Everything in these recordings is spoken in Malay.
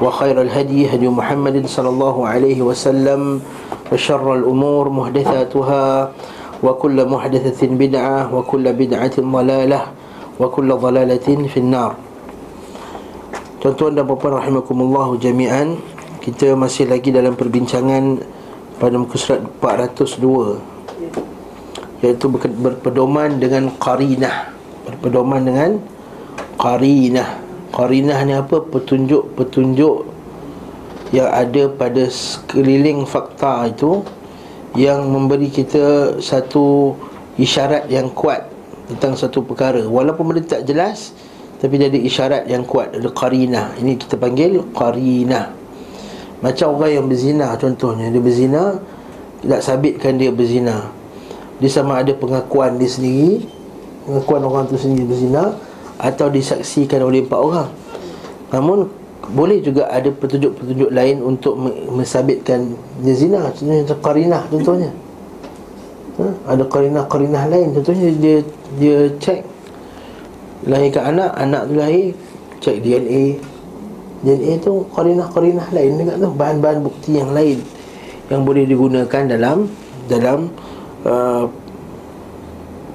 وخير الهدي هدي محمد صلى الله عليه وسلم وشر الأمور محدثاتها وكل محدثة بدعة وكل بدعة ضلالة وكل ضلالة في النار Tuan-tuan dan puan rahimakumullah jami'an Kita masih lagi dalam perbincangan pada muka surat 402 Iaitu berpedoman dengan qarinah Berpedoman dengan qarinah Qarinah ni apa? Petunjuk-petunjuk yang ada pada sekeliling fakta itu Yang memberi kita satu isyarat yang kuat tentang satu perkara. Walaupun benda tak jelas Tapi jadi isyarat yang kuat. Ada qarinah. Ini kita panggil qarinah. Macam orang yang berzina contohnya. Dia berzina Tak sabitkan dia berzina. Dia sama ada pengakuan dia sendiri. Pengakuan orang tu sendiri berzina Atau disaksikan oleh empat orang. Namun boleh juga ada petunjuk-petunjuk lain untuk mensabitkan zina contohnya qarinah contohnya. Ha? ada qarinah-qarinah lain contohnya dia dia cek lahirkan anak anak tu lahir cek DNA DNA tu qarinah-qarinah lain dekat tu bahan-bahan bukti yang lain yang boleh digunakan dalam dalam uh,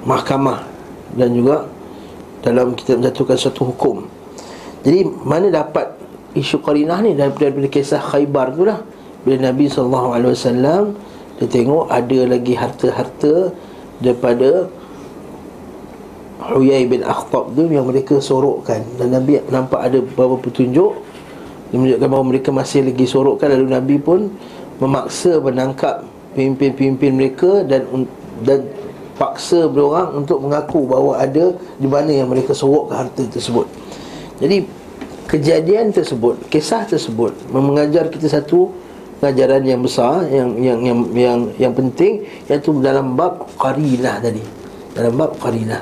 mahkamah dan juga dalam kita menjatuhkan satu hukum. Jadi mana dapat isu qarinah ni? Daripada, daripada kisah Khaybar tu lah. Bila Nabi SAW dia tengok ada lagi harta-harta daripada Huyai bin Akhtab tu yang mereka sorokkan. Dan Nabi nampak ada beberapa petunjuk yang menunjukkan bahawa mereka masih lagi sorokkan. Lalu Nabi pun memaksa menangkap pimpin-pimpin mereka dan dan paksa orang untuk mengaku bahawa ada di mana yang mereka sorokkan harta tersebut. Jadi kejadian tersebut, kisah tersebut mengajar kita satu pengajaran yang besar yang yang yang yang yang penting iaitu dalam bab qarinah tadi. Dalam bab qarinah.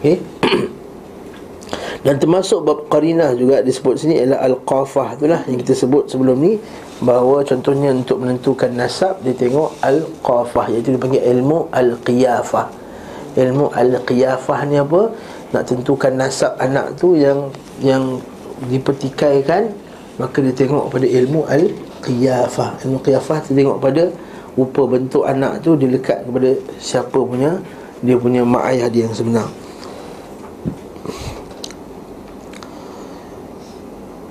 Okey. Dan termasuk bab qarinah juga disebut sini ialah al-qafah itulah yang kita sebut sebelum ni bahawa contohnya untuk menentukan nasab dia tengok al-qafah iaitu dipanggil ilmu al-qiyafah. Ilmu al-qiyafah ni apa? Nak tentukan nasab anak tu yang yang dipertikaikan maka dia tengok pada ilmu al-qiyafah. Ilmu qiyafah dia tengok pada rupa bentuk anak tu dia lekat kepada siapa punya dia punya mak ayah dia yang sebenar.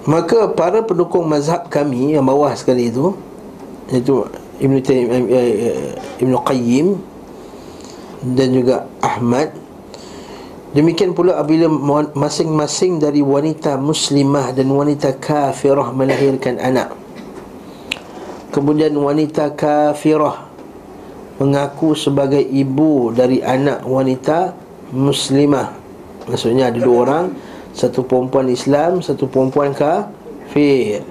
Maka para pendukung mazhab kami yang bawah sekali itu iaitu Ibn Taimiyah eh, eh, Ibn Qayyim dan juga Ahmad Demikian pula apabila masing-masing dari wanita muslimah dan wanita kafirah melahirkan anak. Kemudian wanita kafirah mengaku sebagai ibu dari anak wanita muslimah. Maksudnya ada dua orang satu perempuan Islam, satu perempuan kafir.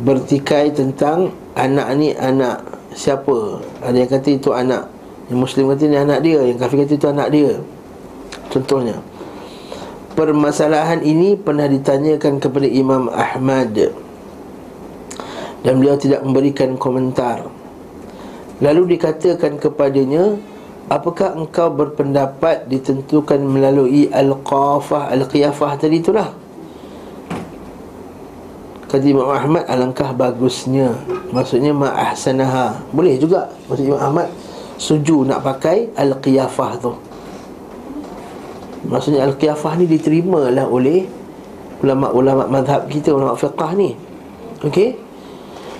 Bertikai tentang anak ni anak siapa? Ada yang kata itu anak. Yang Muslim kata ini anak dia Yang kafir kata itu anak dia. Contohnya. Permasalahan ini pernah ditanyakan kepada Imam Ahmad. Dan beliau tidak memberikan komentar. Lalu dikatakan kepadanya Apakah engkau berpendapat ditentukan melalui Al-Qafah, Al-Qiyafah tadi itulah? Kata Imam Ahmad, alangkah bagusnya. Maksudnya ma'ahsanaha Boleh juga. Maksud Imam Ahmad Suju nak pakai Al-Qiyafah tu. Maksudnya Al-Qiyafah ni diterimalah oleh Ulama-ulama madhab kita Ulama fiqah ni. Okey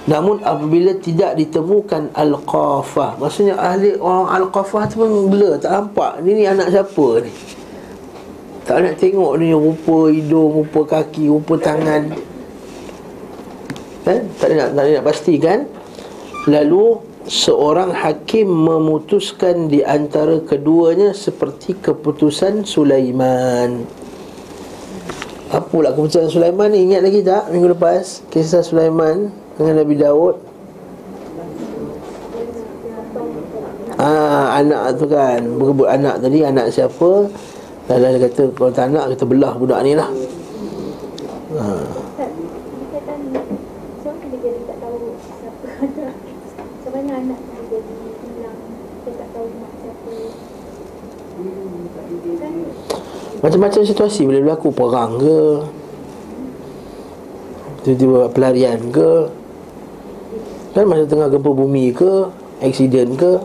Namun apabila tidak ditemukan Al-Qafah Maksudnya ahli orang Al-Qafah tu pun blur Tak nampak. Ni ni anak siapa ni? Tak nak tengok ni Rupa hidung Rupa kaki Rupa tangan. Kan? Tak nak, tak nak pastikan. Lalu Seorang hakim memutuskan di antara keduanya Seperti keputusan Sulaiman. Apa pula keputusan Sulaiman ni? Ingat lagi tak minggu lepas? Kisah Sulaiman Dengan Nabi Daud. Ah, anak tu kan. Berebut anak tadi Anak siapa? Dia kata Kalau tak nak Kita belah budak ni lah. Ah. Kan Macam-macam situasi boleh berlaku. Perang ke? Tiba-tiba pelarian ke Kan masa tengah gempa bumi ke Aksiden ke?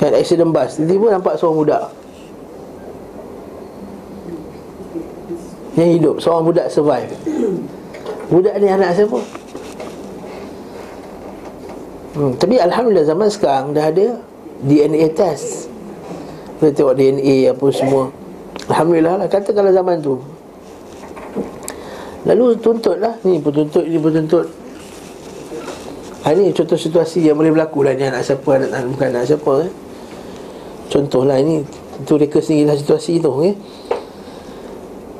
Kan aksiden bas Tiba-tiba nampak seorang budak. Yang hidup Seorang budak survive. Budak ni anak siapa? Hmm, tapi Alhamdulillah zaman sekarang dah ada DNA test. Kita tengok DNA apa semua. Alhamdulillah lah Kata kalau zaman tu. Lalu tuntut lah Ni penuntut Ni penuntut ha, Ini contoh situasi yang boleh berlaku lah Ni anak siapa anak, anak, Bukan anak siapa eh. Contohlah ini Itu reka sendiri lah situasi tu eh.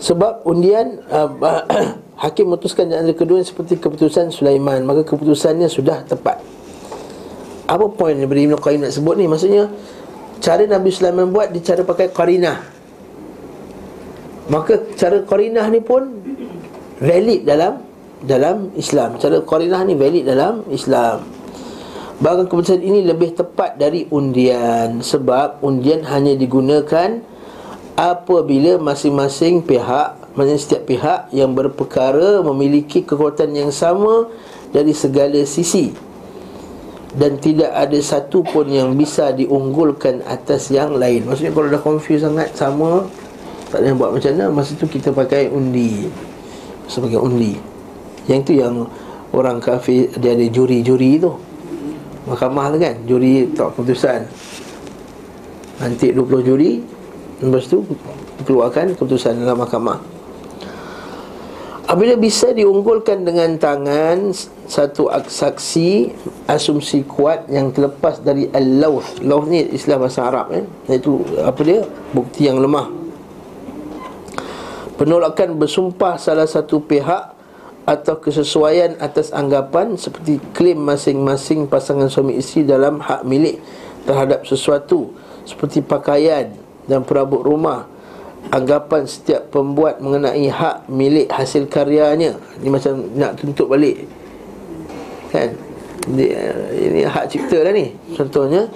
Sebab undian uh, Hakim memutuskan jalan kedua Seperti keputusan Sulaiman Maka keputusannya sudah tepat Apa poin yang Ibn Qayyim nak sebut ni Maksudnya cara Nabi Sulaiman buat dia cara pakai qarinah. Maka cara qarinah ni pun valid dalam dalam Islam. Cara qarinah ni valid dalam Islam. Bahkan keputusan ini lebih tepat dari undian sebab undian hanya digunakan apabila masing-masing pihak maksudnya setiap pihak yang berperkara memiliki kekuatan yang sama dari segala sisi dan tidak ada satu pun yang bisa diunggulkan atas yang lain Maksudnya kalau dah confuse sangat sama Tak ada buat macam mana Masa tu kita pakai undi Sebagai undi Yang tu yang orang kafir Dia ada juri-juri tu Mahkamah tu kan Juri tak keputusan Nanti 20 juri Lepas tu Keluarkan keputusan dalam mahkamah Apabila bisa diunggulkan dengan tangan satu saksi asumsi kuat yang terlepas dari al-lawth. Lawth ni istilah bahasa Arab kan. Iaitu apa dia? Bukti yang lemah. Penolakan bersumpah salah satu pihak atau kesesuaian atas anggapan seperti klaim masing-masing pasangan suami isteri dalam hak milik terhadap sesuatu seperti pakaian dan perabot rumah. Anggapan setiap pembuat mengenai hak milik hasil karyanya. Ini macam nak tuntut balik. Kan? Dia, ini hak cipta lah ni contohnya.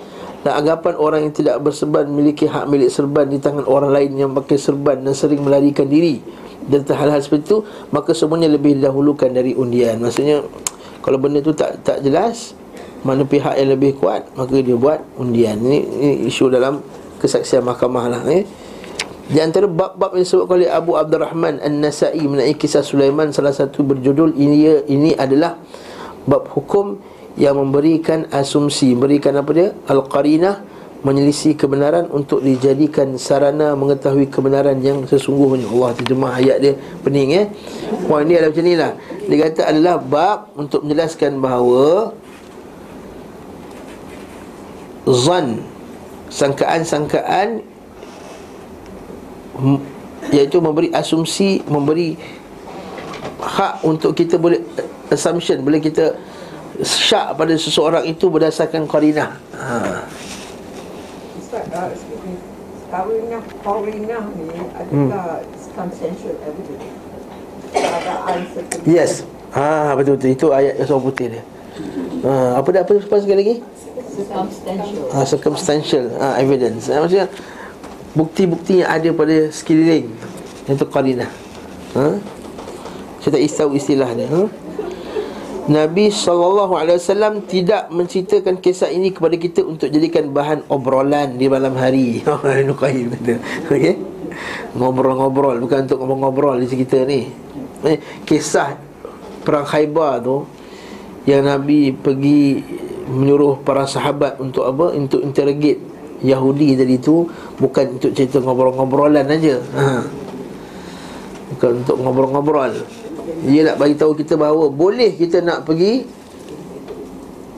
Dan anggapan orang yang tidak berserban memiliki hak milik serban di tangan orang lain yang pakai serban dan sering melarikan diri dan hal-hal seperti itu maka semuanya lebih didahulukan dari undian. Maksudnya kalau benda tu tak tak jelas mana pihak yang lebih kuat maka dia buat undian. Ini, ini isu dalam kesaksian mahkamah lah eh. Di antara bab-bab yang disebutkan oleh Abu Abdurrahman An-Nasai mengenai kisah Sulaiman salah satu berjudul ini ini adalah bab hukum yang memberikan asumsi, memberikan apa dia? Al-qarinah menyelisih kebenaran untuk dijadikan sarana mengetahui kebenaran yang sesungguhnya. Allah terjemah ayat dia pening eh. Poin ni adalah macam inilah. Dia kata adalah bab untuk menjelaskan bahawa zan sangkaan-sangkaan iaitu memberi asumsi memberi hak untuk kita boleh assumption boleh kita syak pada seseorang itu berdasarkan qarinah ha Karinah, karinah ni adalah hmm. circumstantial evidence Keadaan Yes Ha betul betul itu ayat yang putih dia. Ha apa dah apa sekali lagi? Circumstantial. Ha circumstantial ha, evidence. Ha, maksudnya bukti-bukti yang ada pada sekeliling itu qarinah ha saya tak tahu istilah dia ha? Nabi SAW tidak menceritakan kisah ini kepada kita untuk jadikan bahan obrolan di malam hari. Okay? Ngobrol-ngobrol, bukan untuk ngobrol-ngobrol di kita ni. Eh, kisah perang Khaybar tu yang Nabi pergi menyuruh para sahabat untuk apa? Untuk interrogate Yahudi tadi tu bukan untuk cerita ngobrol-ngobrolan aja. Ha. Bukan untuk ngobrol-ngobrol. Dia nak bagi tahu kita bahawa boleh kita nak pergi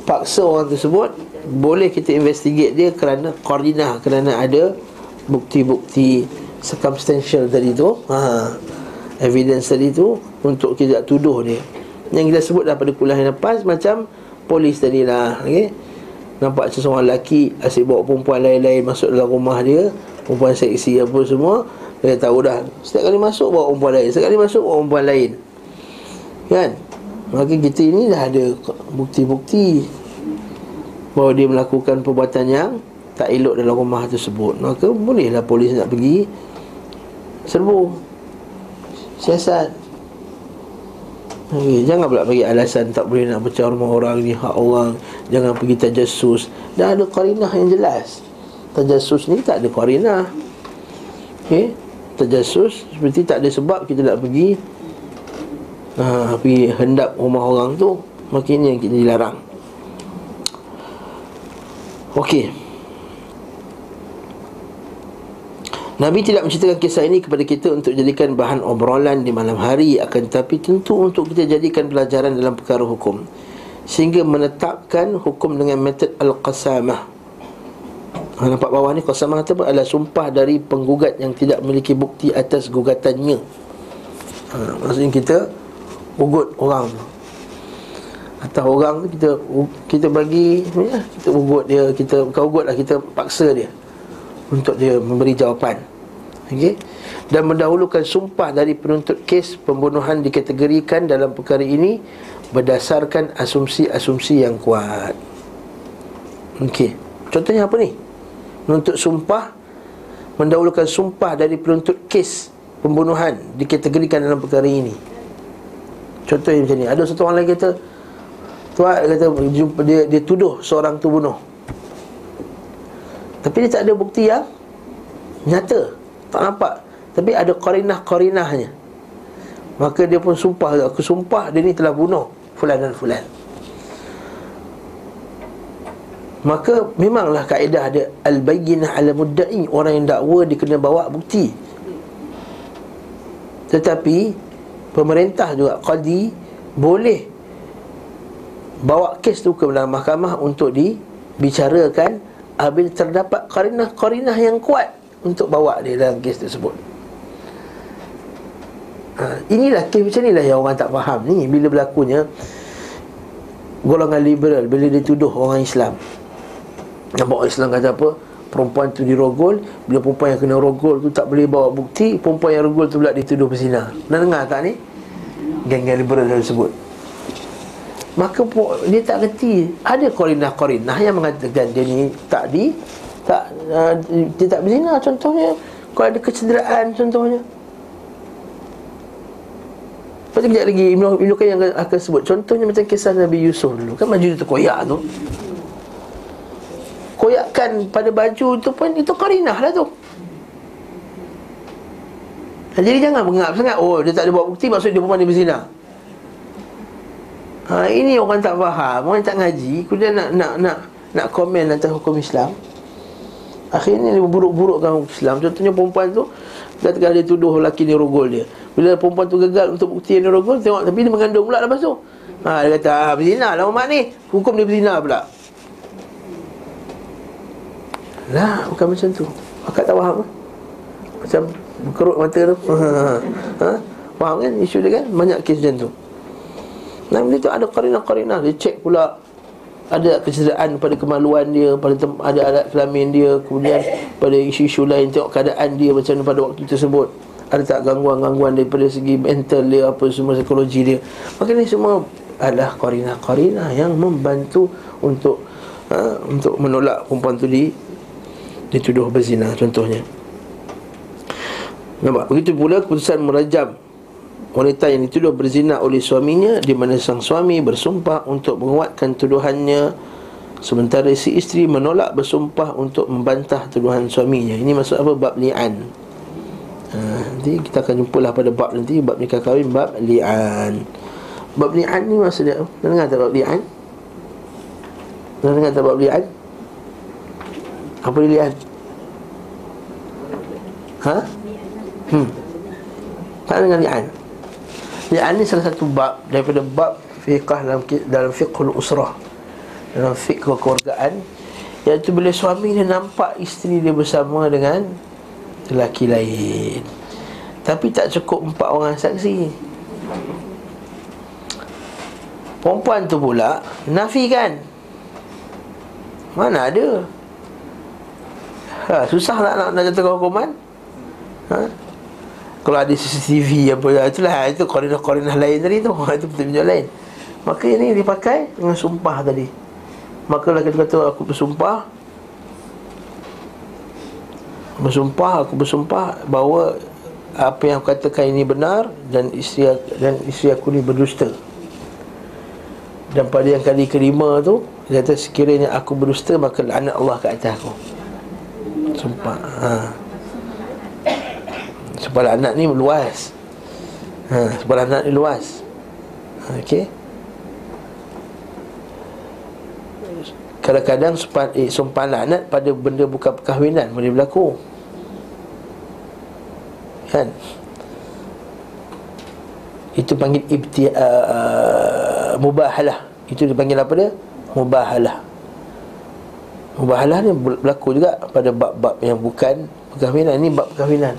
paksa orang tersebut, boleh kita investigate dia kerana koordinah kerana ada bukti-bukti circumstantial tadi tu ha, evidence tadi tu untuk kita tuduh dia. Yang kita sebut dah pada kuliah yang lepas macam polis tadi lah okay? nampak seseorang lelaki asyik bawa perempuan lain-lain masuk dalam rumah dia perempuan seksi apa semua dia tahu dah. Setiap kali masuk bawa perempuan lain. Setiap kali masuk bawa perempuan lain kan? Maka kita ini dah ada bukti-bukti bahawa dia melakukan perbuatan yang tak elok dalam rumah tersebut. Maka bolehlah polis nak pergi serbu siasat. Okay, jangan pula bagi alasan tak boleh nak pecah rumah orang ni hak orang. Jangan pergi tajassus. Dah ada qarinah yang jelas. Tajassus ni tak ada qarinah okey tajassus seperti tak ada sebab kita nak pergi ha, pergi hendap rumah orang tu makin yang kita dilarang. Okey. Nabi tidak menceritakan kisah ini kepada kita untuk jadikan bahan obrolan di malam hari. Akan tetapi tentu untuk kita jadikan pelajaran dalam perkara hukum. Sehingga menetapkan hukum dengan metod al-qasamah. Ha, nampak bawah ni qasamah itu adalah sumpah dari penggugat yang tidak memiliki bukti atas gugatannya. Ha, maksudnya kita ugut orang tu. Atas orang tu kita kita bagi ya, kita ugut dia, kita kau ugutlah kita paksa dia untuk dia memberi jawapan. Okey. Dan mendahulukan sumpah dari penuntut kes pembunuhan dikategorikan dalam perkara ini berdasarkan asumsi-asumsi yang kuat. Okey. Contohnya apa ni? Menuntut sumpah mendahulukan sumpah dari penuntut kes pembunuhan dikategorikan dalam perkara ini. Contohnya macam ni. Ada satu orang lagi kata Tuan kata jumpa dia dia tuduh seorang tu bunuh. Tapi dia tak ada bukti yang nyata. Tak nampak. Tapi ada korinah-korinahnya. Maka dia pun sumpah Aku sumpah dia ni telah bunuh Fulan dan fulan. Maka memanglah kaedah ada Al-bayyinah ala mudda'i Orang yang dakwa dia kena bawa bukti. Tetapi Pemerintah juga Qadi Boleh Bawa kes tu ke dalam mahkamah Untuk dibicarakan Apabila terdapat karinah-karinah yang kuat Untuk bawa dia dalam kes tersebut. Ha, Inilah kes macam inilah yang orang tak faham ni Bila berlakunya Golongan liberal Bila dituduh orang Islam. Nampak orang Islam kata apa Perempuan tu dirogol Bila perempuan yang kena rogol tu tak boleh bawa bukti Perempuan yang rogol tu pula dituduh berzina. Pernah dengar tak ni? Geng-geng liberal tersebut Maka dia tak reti. Ada korinah-korinah yang mengatakan dia ni tak di tak uh, Dia tak berzina contohnya. Kalau ada kecederaan contohnya. Lepas tu kejap lagi Ibn, Ibn yang akan sebut. Contohnya macam kisah Nabi Yusuf dulu. Kan baju dia terkoyak tu Koyakkan pada baju tu pun Itu korinah lah tu jadi jangan mengap sangat Oh dia tak ada buat bukti Maksud dia perempuan dia berzina Ha, ini orang tak faham, orang tak ngaji, kemudian nak nak nak nak komen atas hukum Islam. Akhirnya dia buruk-burukkan hukum Islam. Contohnya perempuan tu ketika dia tuduh lelaki ni rogol dia. Bila perempuan tu gagal untuk bukti dia rogol, tengok tapi dia mengandung pula lepas tu. Ha, dia kata, ah, berzina lah mak ni. Hukum dia berzina pula. Lah, bukan macam tu. Akak tak faham kan? Macam berkerut mata tu. ha? Faham kan isu dia kan? Banyak kes macam tu. Nabi itu ada karina-karina Dia cek pula Ada kecederaan pada kemaluan dia pada tem- Ada alat kelamin dia Kemudian pada isu-isu lain Tengok keadaan dia macam mana pada waktu tersebut Ada tak gangguan-gangguan daripada segi mental dia Apa semua psikologi dia Maka ini semua adalah karina-karina Yang membantu untuk ha, Untuk menolak perempuan tu di Dituduh berzina contohnya. Nampak? Begitu pula keputusan merajam wanita yang dituduh berzina oleh suaminya di mana sang suami bersumpah untuk menguatkan tuduhannya sementara si isteri menolak bersumpah untuk membantah tuduhan suaminya. Ini maksud apa? Bab li'an. Ha, nanti kita akan jumpalah pada bab nanti. Bab nikah kahwin bab li'an. Bab li'an ni maksudnya apa? Dengar tak bab li'an? Dengar tak bab li'an apa dia li'an ha? Hmm. Tak dengar li'an Ya, ini salah satu bab daripada bab fiqh dalam dalam fiqhul usrah. Dalam fiqh kekeluargaan. Iaitu bila suami dia nampak isteri dia bersama dengan lelaki lain. Tapi tak cukup empat orang saksi. Perempuan tu pula Nafikan Mana ada ha, Susah nak nak, nak jatuhkan hukuman? Ha? Kalau ada CCTV apa Itulah. Itu korinah-korinah lain tadi tu. Itu betul-betul lain. Maka ini dipakai dengan sumpah tadi. Maka lelaki tu kata aku bersumpah. Bersumpah, aku bersumpah Bahawa Apa yang aku katakan ini benar Dan isteri, dan isteri aku ni berdusta. Dan pada yang kali kelima tu Dia kata sekiranya aku berdusta Maka anak Allah ke atas aku Sumpah ha. Sebab anak ni luas ha. Sebab anak ni luas Okey Kadang-kadang sumpah, eh, sumpah laknat pada benda bukan perkahwinan boleh berlaku Kan Itu panggil ibti, uh, uh, Mubahalah Itu dipanggil apa dia? Mubahalah Mubahalah ni berlaku juga pada bab-bab yang bukan perkahwinan. Ini bab perkahwinan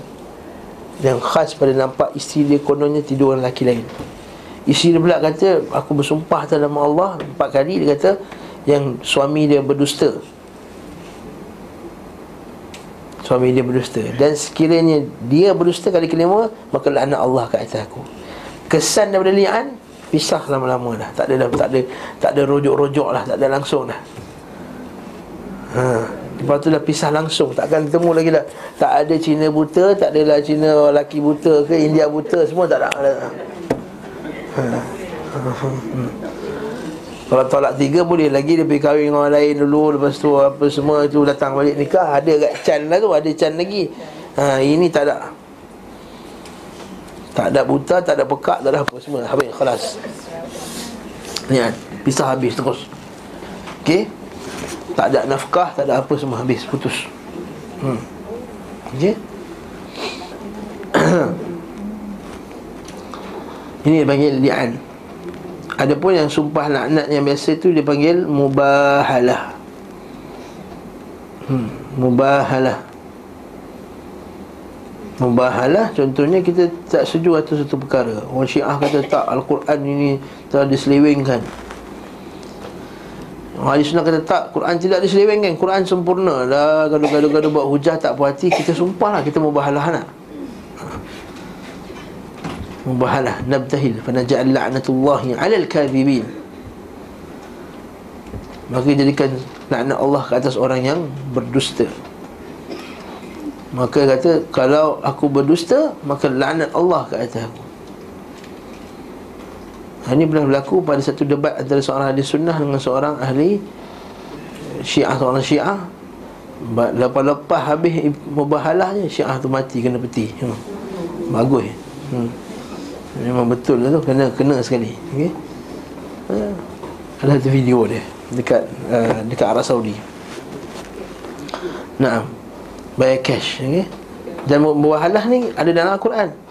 Yang khas pada nampak isteri dia kononnya tidur dengan lelaki lain. Isteri dia pula kata Aku bersumpah atas nama Allah. Empat kali dia kata yang suami dia berdusta. Suami dia berdusta. Dan sekiranya dia berdusta kali kelima maka laknat Allah ke atas aku. Kesan daripada li'an pisah lama-lama dah. Tak ada tak ada tak ada rojok-rojok lah tak ada langsung dah ha. Lepas tu dah pisah langsung. Takkan ketemu lagi dah. Tak ada Cina buta tak ada lah Cina lelaki buta ke India buta semua tak ada ha. Kalau tolak tiga boleh lagi Dia pergi kahwin dengan orang lain dulu Lepas tu apa semua tu datang balik nikah. Ada kat can lah tu Ada can lagi. Ha, Ini tak ada. Tak ada buta Tak ada pekak Tak ada apa semua. Habis kelas Ni Pisah habis terus. Okey Tak ada nafkah Tak ada apa semua Habis putus hmm. Okey Ini dipanggil li'an Adapun yang sumpah laknat yang biasa tu dia panggil mubahalah. Hmm, mubahalah. Mubahalah contohnya kita tak setuju atas satu perkara. Orang Syiah kata tak Al-Quran ini telah diselewengkan. Ahli Sunnah kata tak Quran tidak diselewengkan. Quran sempurna. Dah gaduh-gaduh-gaduh buat hujah tak puas hati, kita sumpahlah kita mubahalah nak. Mubahalah. Nabtahil. Fa naj'al la'natullahi 'alal kadhibin. Maka jadikan laknat Allah ke atas orang yang berdusta. Maka kata kalau aku berdusta maka laknat Allah ke atas aku ini pernah berlaku pada satu debat antara seorang ahli sunnah dengan seorang ahli syiah seorang syiah Lepas-lepas habis mubahalahnya Syiah tu mati kena peti hmm. Bagus hmm. Memang betul lah tu Kena, kena sekali okay? ha. Ada satu video dia Dekat uh, dekat Arab Saudi Nah, Bayar cash okay? Dan mubahalah ni Ada dalam Al-Quran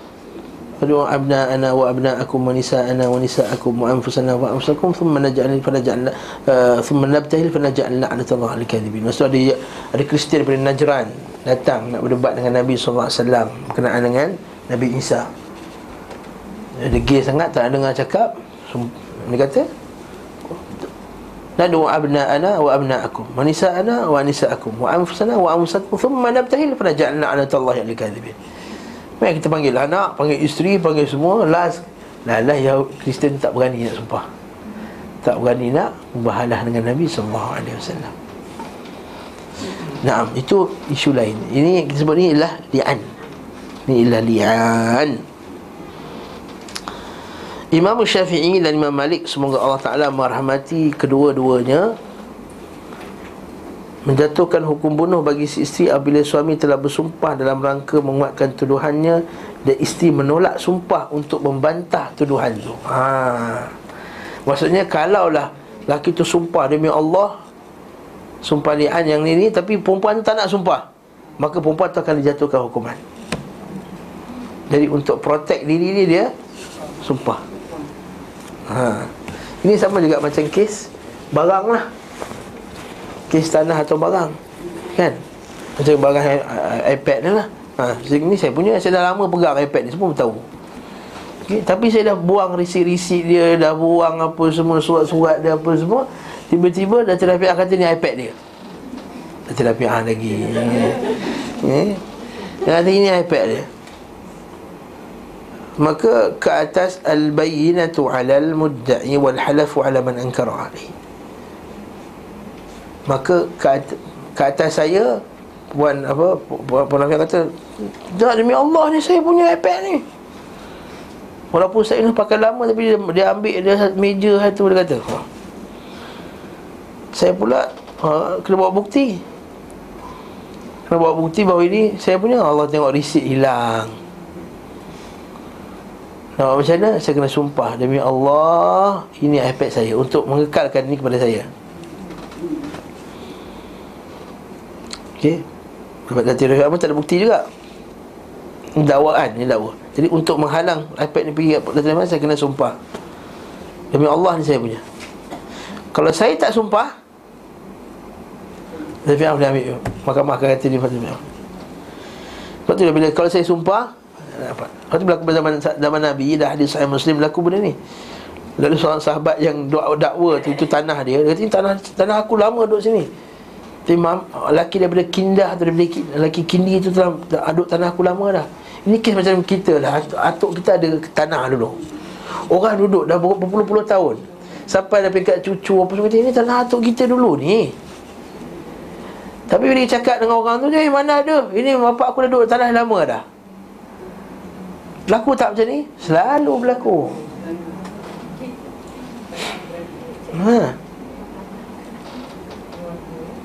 Fadu abna'ana wa abna'akum wa nisa'ana wa nisa'akum wa anfusana wa anfusakum thumma naj'al fa naj'al uh, thumma nabtahil fa naj'al la'natullah al-kadhibin. Maksud ada ada Kristian daripada Najran datang nak berdebat dengan Nabi wasallam berkenaan dengan Nabi Isa. Dia degil sangat tak dengar cakap Dia kata Nadu abna'ana wa abna'akum Wa nisa'ana wa nisa'akum Wa anfusana wa anfusakum Thumma nabtahil Fana ja'alna anatallahi al-kadhibin Mari kita panggil anak Panggil isteri Panggil semua. Last Lah lah ya Kristen tak berani nak sumpah. Tak berani nak Mubahalah dengan Nabi SAW Nah, itu isu lain. Ini kita sebut ni ialah li'an. Ini ialah li'an. Imam Syafi'i dan Imam Malik Semoga Allah Ta'ala merahmati kedua-duanya Menjatuhkan hukum bunuh bagi si isteri Apabila suami telah bersumpah dalam rangka menguatkan tuduhannya Dan isteri menolak sumpah untuk membantah tuduhan itu ha. Maksudnya kalaulah Laki tu sumpah demi Allah Sumpah li'an yang ini Tapi perempuan tak nak sumpah Maka perempuan tu akan dijatuhkan hukuman Jadi untuk protect diri dia Dia sumpah ha. Ini sama juga macam kes Barang lah Kes tanah atau barang. Kan? Macam barang iPad ni lah. Ha, Ni saya punya Saya dah lama pegang iPad ni Semua tahu. Okay, Tapi saya dah buang risik-risik dia Dah buang apa semua Surat-surat dia apa semua Tiba-tiba dah terapi kata ni iPad dia. Dah terapi lagi. Okay. Kata ini iPad dia. Maka ke atas Al-bayinatu ala al-mudda'i Wal-halafu ala man ankara Maka ke, at- ke atas saya Puan apa Puan, Nafiah kata Tak demi Allah ni saya punya iPad ni. Walaupun saya ni pakai lama Tapi dia, dia ambil dia meja satu Dia kata. Saya pula ha, Kena bawa bukti. Kena bawa bukti bahawa ini Saya punya. Allah tengok risit hilang. Nampak macam mana? Saya kena sumpah Demi Allah Ini iPad saya. Untuk mengekalkan ini kepada saya Okey. Dapat kata Rahim tak ada bukti juga. Dakwaan ni dakwa. Jadi untuk menghalang iPad ni pergi kat Datuk Saya kena sumpah. Demi Allah ni saya punya. Kalau saya tak sumpah Tapi boleh ambil Mahkamah akan kata ni Fatimah Sebab tu bila Kalau saya sumpah dapat. Lepas tu berlaku zaman, zaman Nabi Dah hadis sahih Muslim berlaku benda ni. Lalu seorang sahabat yang dakwa tu Itu tanah dia Dia kata ini tanah, tanah aku lama duduk sini Tapi mam, lelaki daripada kindah tu Daripada ki- lelaki kindi tu telah Aduk tanah aku lama dah. Ini kes macam kita lah. Atuk- kita ada tanah dulu. Orang duduk dah ber- berpuluh-puluh tahun. Sampai dah pekat cucu apa semua Ini tanah atuk kita dulu ni. Tapi bila dia cakap dengan orang tu Eh mana ada? Ini bapak aku dah duduk tanah lama dah. Berlaku tak macam ni? Selalu berlaku. Ha.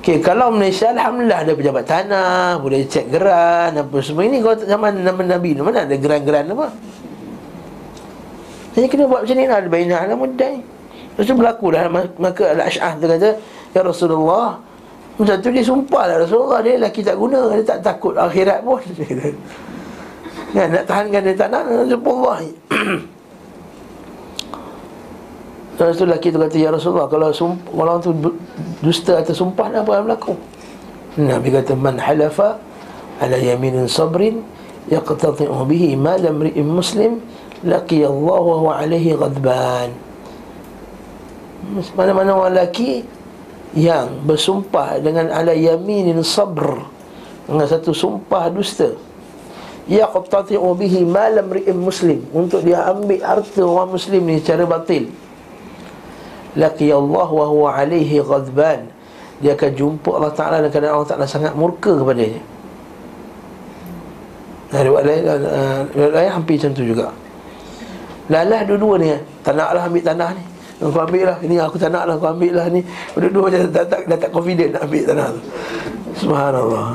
Okey, kalau Malaysia alhamdulillah ada pejabat tanah, boleh cek geran apa semua. Ini kalau zaman zaman Nabi mana ada geran-geran apa? Jadi kena buat macam ni lah Al-Bainah ala muddai Lepas tu berlaku dah Maka Al-Ash'ah dia kata Ya Rasulullah Macam tu dia sumpah lah Rasulullah Dia lelaki tak guna Dia tak takut akhirat pun Ya, nak tahankan dia tanah Rasulullah Lepas tu lelaki tu kata Ya Rasulullah Kalau sumpah, orang tu dusta atau sumpah Apa yang berlaku. Nabi kata Man halafa Ala yaminin sabrin Yaqtati'u bihi Ma ri'im muslim Laqi Allah wa alaihi ghadban. Mana-mana orang lelaki Yang bersumpah Dengan ala yaminin sabr Dengan satu sumpah dusta Yaqtati'u bihi Ma ri'im muslim Untuk dia ambil harta orang muslim ni Secara batil Laqi Allah wa huwa alaihi ghadban. Dia akan jumpa Allah Ta'ala Dan kadang Allah Ta'ala sangat murka kepadanya. Nah, riwayat lain, riwayat lain hampir macam tu juga. Lalah dua-dua ni Tak nak lah ambil tanah ni. Kau ambil lah. Ini aku tak nak lah ambil lah ni. Dua-dua macam tak, tak, dah tak confident nak ambil tanah tu. Subhanallah.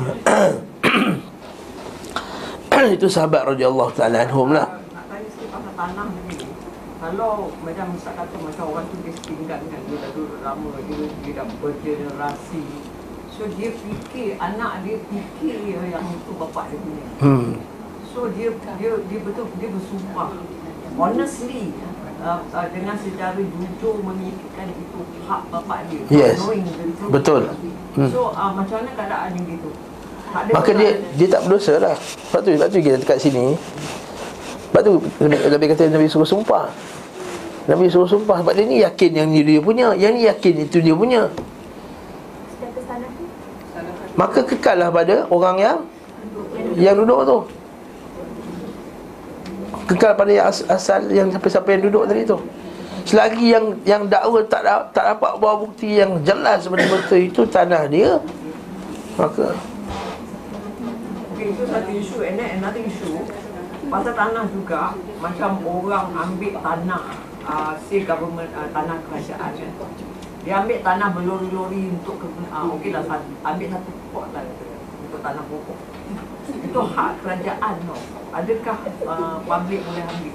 Itu sahabat radhiyallahu ta'ala anhum lah Kalau macam Ustaz kata Macam orang tu dia setinggal kan Dia dah duduk lama Dia, dia dah bergenerasi So dia fikir Anak dia fikir Yang itu bapak dia punya hmm. So dia dia dia betul dia bersumpah honestly uh, uh, dengan secara jujur memikirkan itu hak bapak dia. Yes. Knowing the truth. Betul. Hmm. So uh, macam mana keadaan yang gitu? Maka dia dia tak berdosa lah Sebab tu, sebab tu kita dekat sini Sebab tu Nabi, kata Nabi suruh sumpah. Nabi suruh sumpah Sebab dia ni yakin yang ni dia punya Yang ni yakin itu dia punya. Maka kekallah pada orang yang Yang duduk tu. Kekal pada yang as- asal yang siapa-siapa yang duduk tadi tu. Selagi yang yang dakwa tak da- tak dapat bawa bukti yang jelas betul-betul itu tanah dia Maka Okay, itu satu isu and then another issue pasal tanah juga macam orang ambil tanah uh, say government uh, tanah kerajaan kan? Dia ambil tanah berlori-lori untuk ke uh, okey lah sat- ambil satu pot lah kata, untuk tanah pokok. Itu hak kerajaan tau adakah uh, public boleh ambil?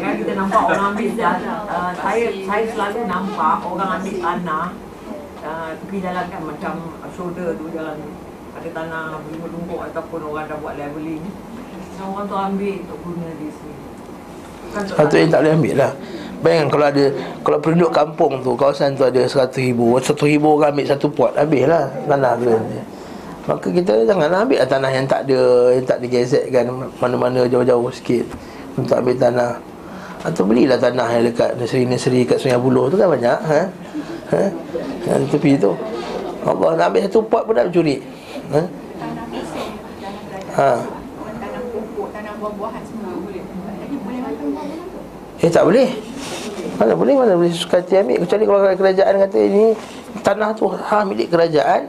Kan kita nampak orang ambil tanah uh, saya saya selalu nampak orang ambil tanah uh, tepi jalan kan macam shoulder tu jalan ada tanah lumpur ataupun orang dah buat leveling orang tu ambil untuk guna di sini Satu yang tak boleh ambil lah Bayangkan kalau ada Kalau penduduk kampung tu Kawasan tu ada 100 ribu 100 ribu orang ambil satu pot Habis lah Tanah tu Maka kita janganlah ambil tanah yang tak ada Yang tak digesekkan Mana-mana jauh-jauh sikit Untuk ambil tanah Atau belilah tanah yang dekat Neseri-neseri kat Sungai Buloh tu kan banyak ha? Ha? ha? Di tepi tu Allah nak ambil satu pot pun nak curi ha? Ha. Orang tanam pokok, tanam buah-buahan semua boleh. Boleh makan buah-buahan tu. Eh tak boleh Mana boleh Mana boleh suka hati ambil Kecuali kalau kerajaan kata ini Tanah tu ha milik kerajaan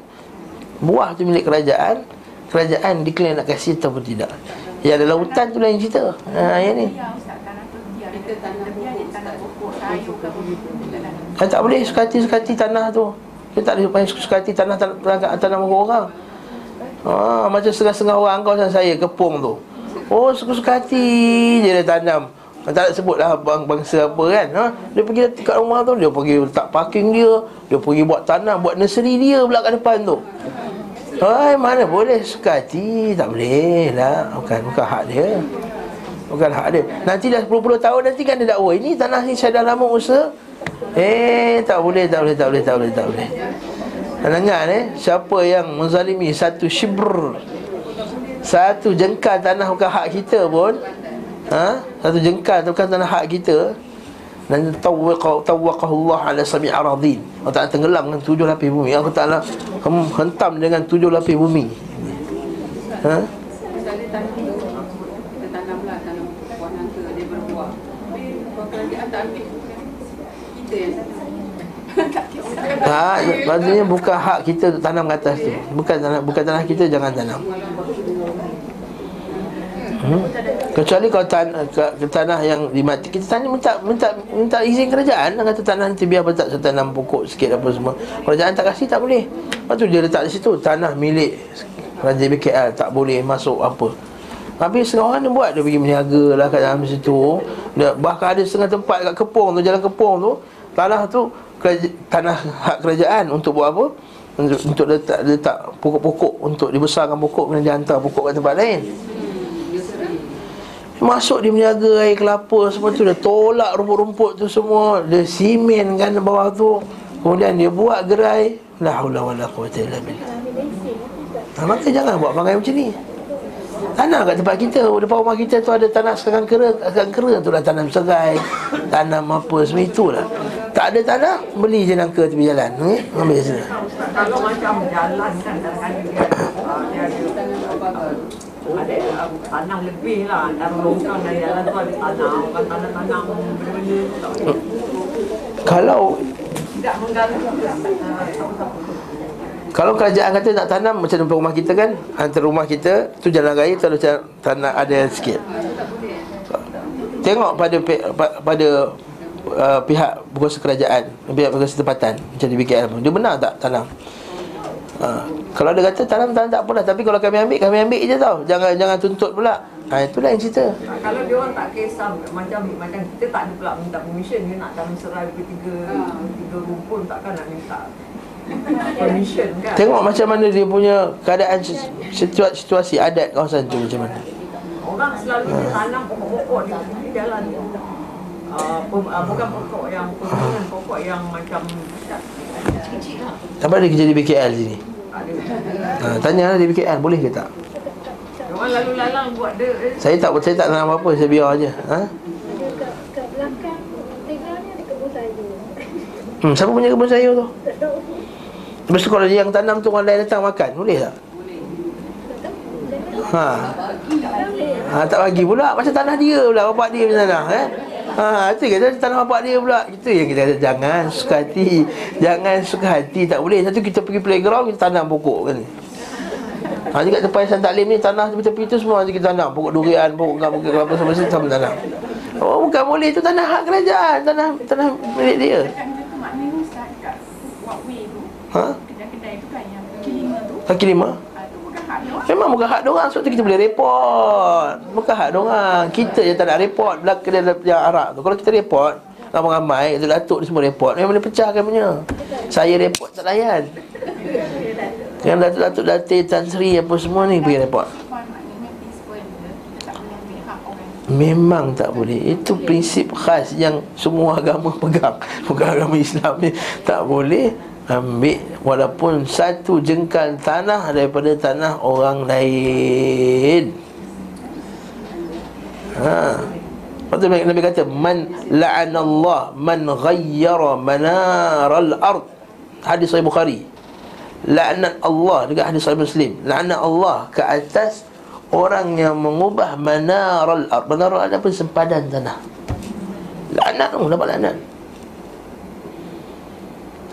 Buah tu milik kerajaan Kerajaan declare nak kasih ataupun tidak Ya ada lautan tu lain cerita Ha yang ni. Kita. Kita tanam. Kan tak boleh suka hati suka hati tanah tu Dia tak boleh suka hati tanah tanah, tanah, tanah orang Ha, macam setengah-setengah orang kau saya kepung tu. Oh, suka-suka hati je dia tanam. Tak nak sebut lah bang bangsa apa kan ha? Dia pergi kat rumah tu Dia pergi letak parking dia Dia pergi buat tanam Buat nursery dia pula kat depan tu. Hai, mana boleh? Suka hati Tak boleh lah. Bukan, bukan hak dia. Bukan hak dia. Nanti dah 10-10 tahun Nanti kan dia dakwa Ini tanah ni saya dah lama usaha. Eh tak boleh Tak boleh Tak boleh Tak boleh, tak boleh. Dan ingat eh Siapa yang menzalimi Satu shibr Satu jengkal tanah Bukan hak kita pun ha? Satu jengkal tu bukan tanah hak kita dan tawwaqahullah ala sami' aradin Allah Ta'ala tenggelam dengan tujuh lapis bumi Allah Ta'ala hentam dengan tujuh lapis bumi ha? Ha, maksudnya bukan hak kita untuk tanam kat atas tu. Bukan tanah bukan tanah kita jangan tanam. Hmm? Kecuali kalau tan, ke, ke tanah yang dimati kita tanya minta minta minta izin kerajaan dan kata tanah nanti biar tak saya tanam pokok sikit apa semua. Kerajaan tak kasih tak boleh. Lepas tu dia letak di situ tanah milik Raja BKL tak boleh masuk apa. Habis setengah orang dia buat Dia pergi meniaga lah kat dalam situ dia, Bahkan ada setengah tempat kat Kepong tu Jalan Kepong tu Tanah tu keraja, Tanah hak kerajaan Untuk buat apa? Untuk, untuk letak, letak pokok-pokok Untuk dibesarkan pokok Kemudian dia hantar pokok ke tempat lain Masuk dia meniaga air kelapa Semua tu Dia tolak rumput-rumput tu semua. Dia simen kan bawah tu. Kemudian dia buat gerai. La haula wa la quwata illa billah. Ha? Maka jangan buat perangai macam ni. Tanah kat tempat kita Depan rumah kita tu ada tanah sekarang kera Sekarang kera tu lah tanam serai Tanam apa semua itulah. Tak ada tanah Beli je nangka tepi jalan? Ambil sana Kalau macam jalan kan dia, uh, dia ada uh, ada tanah lebih lah. Dalam longkang dan jalan tu ada tanah orang tanah-tanah benda-benda Kalau tidak mengganggu. Kalau kerajaan kata nak tanam Macam depan rumah kita kan Antara rumah kita Tu jalan raya tu ada tanah ada sikit. Tengok pada pada uh, pihak berkuasa kerajaan Pihak berkuasa tempatan Macam di BKL pun. Dia benar tak tanam ha. Kalau dia kata tanam tanam tak apalah. Tapi kalau kami ambil Kami ambil je tau. Jangan jangan tuntut pula. Ha, Itulah yang cerita. Kalau dia orang tak kisah macam macam kita tak ada pula minta permission. Dia nak tanam serai ke tiga tiga rumpun takkan nak minta permission kan? Tengok macam mana dia punya Keadaan situasi, situasi adat kawasan tu macam mana. Orang selalu dia tanam pokok-pokok di tepi jalan tu. Uh, pem, uh, bukan pokok yang pokok yang macam kecil-kecil lah. Apa ada kerja di BKL sini Ha, Tanyalah di BKL boleh ke tak Orang lalu lalang buat dia. Eh, Saya tak saya tak tanam apa-apa Saya biar aja. ha? Ada kat, kat belakang Tengah ni ada kebun sayur Hmm, siapa punya kebun sayur tu? Tahu Lepas tu kalau dia yang tanam tu orang lain datang makan, boleh tak? Ha. Ha, tak bagi pula macam tanah dia pula bapak dia punya tanah eh. Ha, itu kata tanah bapak dia pula. Itu yang kita kata jangan suka hati. Jangan suka hati tak boleh. Satu kita pergi playground kita tanam pokok kan. Ha, ni kat tempat Yayasan Taklim ni tanah tepi-tepi tu semua kita tanam pokok durian, pokok kelapa, pokok kelapa semua mesti sama tanam. Oh bukan boleh tu tanah hak kerajaan, tanah tanah milik dia. Ha? Kedai-kedai tu kan yang kaki lima tu Kaki lima. ah, tu bukan hak dia orang. Memang bukan hak diorang Sebab tu kita boleh report. Bukan hak diorang Kita je tak nak report Belakang dia yang Arab tu. Kalau kita report Ramai-ramai Datuk-datuk ni semua report. Memang boleh pecahkan punya. Saya report tak layan. Yang Datuk-datuk Datin Tan Sri Apa semua ni Pergi report. Memang tak boleh. Itu prinsip khas Yang semua agama pegang. Bukan agama Islam ni. Tak boleh Ambil Walaupun satu jengkal tanah Daripada tanah orang lain. Ha. Lepas tu Nabi kata Man la'anallah Man ghayyara manaral ard. Hadis Sahih Bukhari. La'nat Allah Dekat hadis Sahih Muslim. La'nat Allah ke atas Orang yang mengubah manaral ard. Manaral ard apa? Sempadan tanah. La'nat tu Dapat la'nat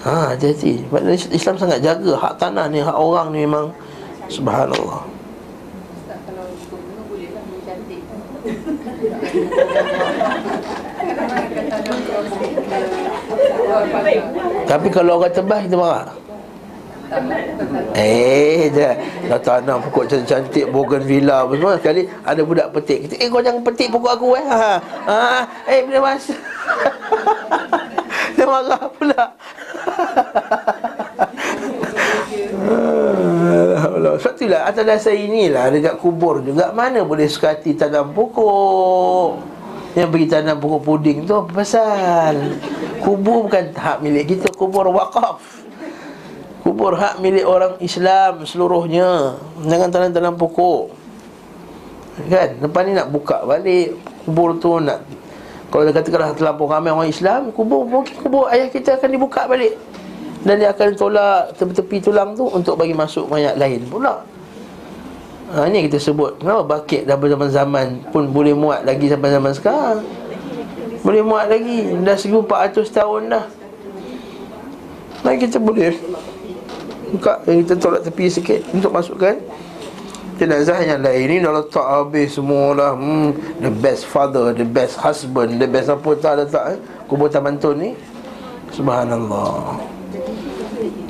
Ha, hati-hati Islam sangat jaga hak tanah ni Hak orang ni memang Subhanallah lah. Tapi kalau orang tebas kita marah Eh je Dah tanam pokok cantik-cantik Bogan villa apa semua Sekali ada budak petik Eh kau jangan petik pokok aku eh ha. ha. Eh bila masa Dia marah pula. Sebab itulah atas dasar inilah Dekat kubur juga Mana boleh suka hati tanam pokok. Yang pergi tanam pokok puding tu Apa pasal? Kubur bukan hak milik kita Kubur wakaf. Kubur hak milik orang Islam seluruhnya. Jangan tanam-tanam pokok. Kan? Lepas ni nak buka balik Kubur tu nak Kalau dia katakanlah terlampau ramai orang Islam Kubur mungkin kubur ayah kita akan dibuka balik. Dan dia akan tolak tepi-tepi tulang tu untuk bagi masuk mayat lain pula. Ha, ini kita sebut. Kenapa bakit dah zaman-zaman pun boleh muat lagi sampai zaman sekarang? Boleh muat lagi. Dah 1400 tahun dah. Nah kita boleh Buka eh, Kita tolak tepi sikit Untuk masukkan Jenazah yang lain Ini dah letak habis semua lah hmm, The best father The best husband The best apa tak letak eh? Kubur Taman Tun ni Subhanallah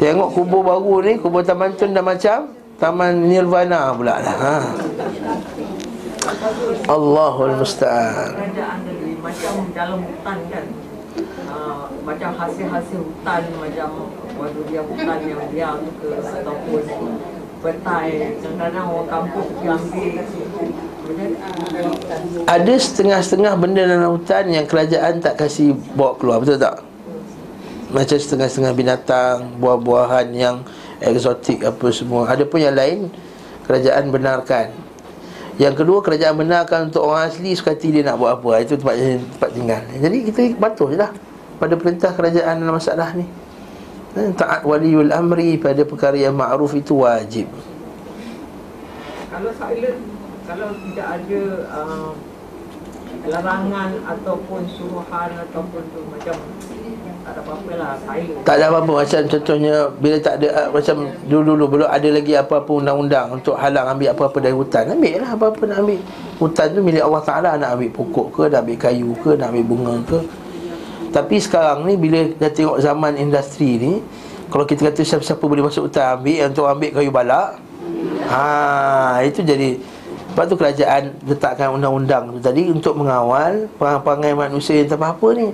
Tengok kubur baru ni Kubur Taman Tun dah macam Taman Nirvana pula lah ha. Allahul Musta'an macam dalam hutan kan Macam hasil-hasil hutan Macam waktu dia hutan yang biang ke Ataupun petai Kadang-kadang orang kampung pergi. Ambil Ada setengah-setengah benda dalam hutan Yang kerajaan tak kasih bawa keluar Betul tak? Macam setengah-setengah binatang Buah-buahan yang eksotik apa semua. Ada pun yang lain Kerajaan benarkan. Yang kedua kerajaan benarkan untuk orang asli Suka hati dia nak buat apa. Itu tempat, tempat tinggal. Jadi kita patuh je lah Pada perintah kerajaan dalam masalah ni Eh, Taat waliul amri pada perkara yang ma'ruf itu wajib. Kalau silent Kalau tidak ada uh, Larangan ataupun suruhan Ataupun tu macam Tak ada apa-apa lah silent. Tak ada apa-apa Macam contohnya Bila tak ada uh, Macam dulu-dulu Belum ada lagi apa-apa undang-undang Untuk halang ambil apa-apa dari hutan Ambil lah apa-apa nak ambil. Hutan tu milik Allah Ta'ala Nak ambil pokok ke Nak ambil kayu ke Nak ambil bunga ke Tapi sekarang ni Bila dah tengok zaman industri ni Kalau kita kata siapa-siapa boleh masuk hutan Ambil Untuk ambil kayu balak. Ha, Itu jadi Sebab tu kerajaan letakkan undang-undang tu tadi Untuk mengawal perangai manusia yang tak apa-apa ni.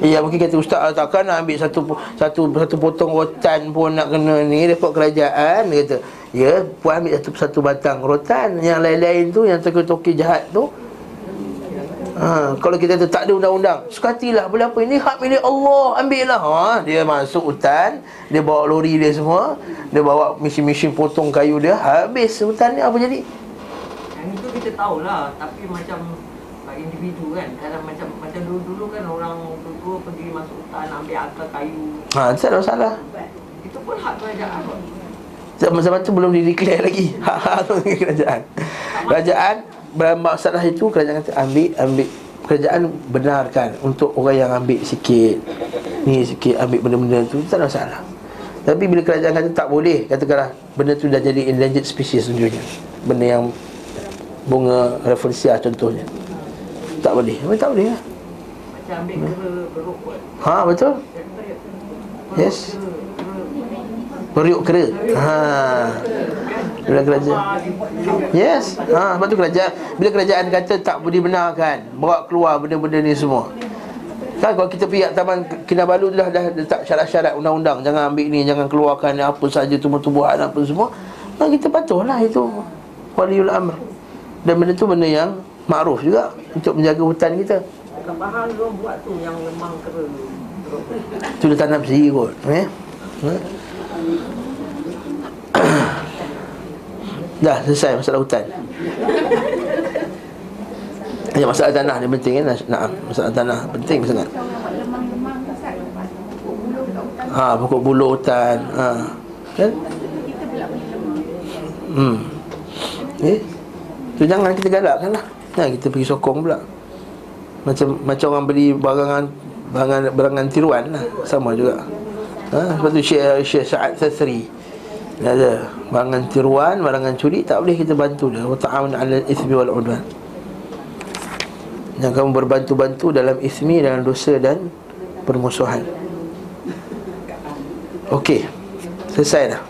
Ya mungkin kata ustaz takkan nak ambil satu satu satu potong rotan pun nak kena ni? Report kerajaan dia kata ya puan ambil satu satu batang rotan. Yang lain-lain tu yang toki-toki jahat tu Ha, kalau kita kata tak ada undang-undang Sukatilah boleh apa? Ini hak milik Allah Ambil lah. Ha, Dia masuk hutan Dia bawa lori dia semua Dia bawa mesin-mesin potong kayu dia Habis hutan ni apa jadi? Yang itu kita tahulah Tapi macam individu kan Kadang macam macam dulu-dulu kan orang dulu pergi masuk hutan ambil akar kayu. Ha, tak ada masalah. Itu pun hak kerajaan. Zaman-zaman tu belum di-declare lagi. Hak-hak tu kerajaan. Kerajaan masalah itu Kerajaan kata ambil Ambil Kerajaan benarkan Untuk orang yang ambil sikit Ni sikit ambil benda-benda tu Tak ada masalah. Tapi bila kerajaan kata tak boleh Katakanlah Benda tu dah jadi endangered species tunjuknya Benda yang Bunga referensia contohnya. Tak boleh. Memang tak boleh lah. Macam ambil kera beruk Ha betul? Yes Periuk kera. Ha. Bila kerajaan. Yes. Ha, Sebab tu kerajaan Bila kerajaan kata tak boleh benarkan Bawa keluar benda-benda ni semua. Kan kalau kita pergi kat Taman Kinabalu tu dah, dah letak syarat-syarat undang-undang Jangan ambil ni, jangan keluarkan apa saja tumbuh-tumbuhan apa semua. Kan kita patuhlah itu. Waliul Amr. Dan benda tu benda yang Ma'ruf juga Untuk menjaga hutan kita. Bahang dia buat tu yang lemang kera. Beruk Tu dia tanam sendiri kot eh? ha? Dah selesai masalah hutan Ya, masalah tanah ni penting kan? Nah, masalah tanah penting sangat. Ha, pokok buluh hutan. Ha. Kan? Hmm. Eh? Tu jangan kita galakkan lah. Jangan kita pergi sokong pula. Macam macam orang beli barangan barangan barangan tiruan lah. Sama juga. Ha, sebab tu Syekh Syekh Sa'ad Thasri. Dia ada barangan tiruan, barangan curi tak boleh kita bantu dia. Wa ta'awun 'alal itsmi wal 'udwan. Yang kamu berbantu-bantu dalam ismi dalam dosa dan permusuhan. Okey. Selesai dah.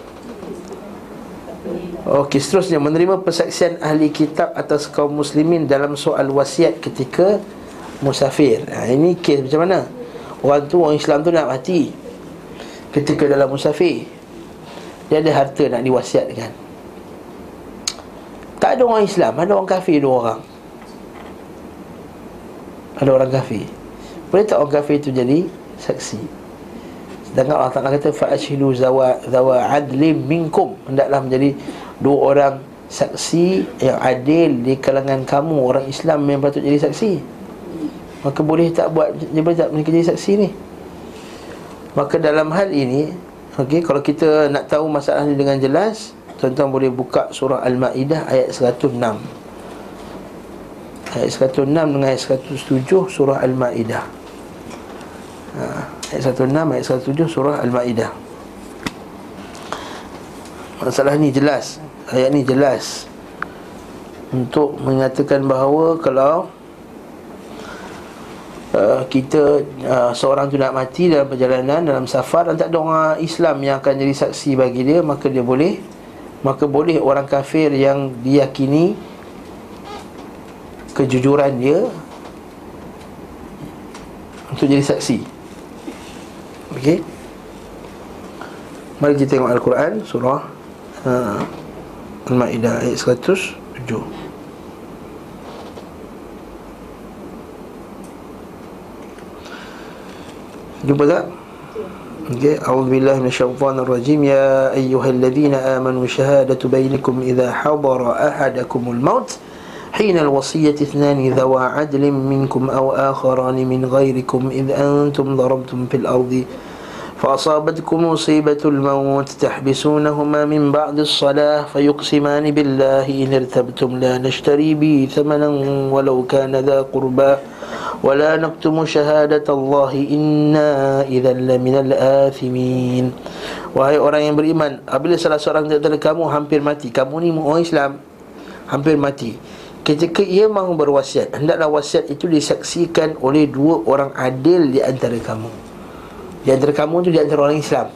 Okey, seterusnya menerima persaksian ahli kitab atas kaum muslimin dalam soal wasiat ketika musafir. Ha, ini kes macam mana? Orang tu orang Islam tu nak mati. Ketika dalam musafir. Dia ada harta nak diwasiatkan. Tak ada orang Islam, ada orang kafir dua orang. Ada orang kafir. Boleh tak orang kafir itu jadi saksi? Sedangkan Allah Ta'ala kata Fa'ashilu zawa, zawa adlim minkum Hendaklah menjadi dua orang saksi yang adil di kalangan kamu Orang Islam yang patut jadi saksi Maka boleh tak buat Dia boleh tak mereka jadi saksi ni Maka dalam hal ini okay, Kalau kita nak tahu masalah ni dengan jelas Tuan-tuan boleh buka surah Al-Ma'idah ayat 106 Ayat 106 dengan ayat 107 surah Al-Ma'idah. Ha, Ayat 106 ayat 107 surah Al-Ma'idah. Masalah ni jelas Ayat ni jelas Untuk mengatakan bahawa Kalau uh, Kita uh, Seorang tu nak mati dalam perjalanan Dalam safar Dan tak ada orang Islam yang akan jadi saksi bagi dia Maka dia boleh Maka boleh orang kafir yang diyakini Kejujuran dia Untuk jadi saksi. Okey. Mari kita tengok Al-Quran Surah uh, Al-Ma'idah ayat 107 Jumpa tak? Okay. من الشيطان الرجيم يا أيها الذين آمنوا شهادة بينكم إذا حضر أحدكم الموت حين الوصية اثنان ذوى عدل منكم أو آخران من غيركم إذ أنتم ضربتم في الأرض فأصابتكم مصيبة الموت تحبسونهما من بعد الصلاة فيقسمان بالله إن ارتبتم لا نشتري به ثمنا ولو كان ذا قربى ولا نكتم شهادة الله إنا إذا لمن الآثمين Wahai orang yang beriman Apabila salah seorang di antara kamu hampir mati Kamu ni orang Islam Hampir mati Ketika ia mahu berwasiat Hendaklah wasiat itu disaksikan oleh dua orang adil di antara kamu Di antara kamu tu di antara orang Islam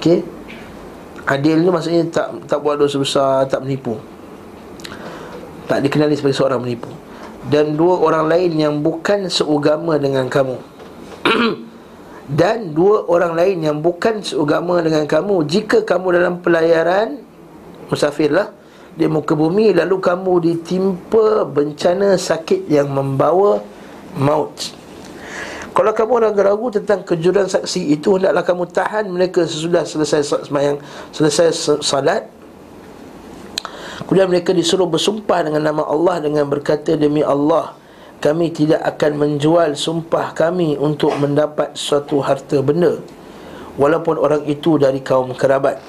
Okey Adil tu maksudnya tak tak buat dosa besar, tak menipu Tak dikenali sebagai seorang menipu dan dua orang lain yang bukan seugama dengan kamu. Dan dua orang lain yang bukan seugama dengan kamu jika kamu dalam pelayaran musafirlah di muka bumi lalu kamu ditimpa bencana sakit yang membawa maut. Kalau kamu ragu-ragu tentang kejuran saksi itu hendaklah kamu tahan mereka sesudah selesai selesai salat Kemudian mereka disuruh bersumpah dengan nama Allah dengan berkata demi Allah kami tidak akan menjual sumpah kami untuk mendapat suatu harta benda walaupun orang itu dari kaum kerabat.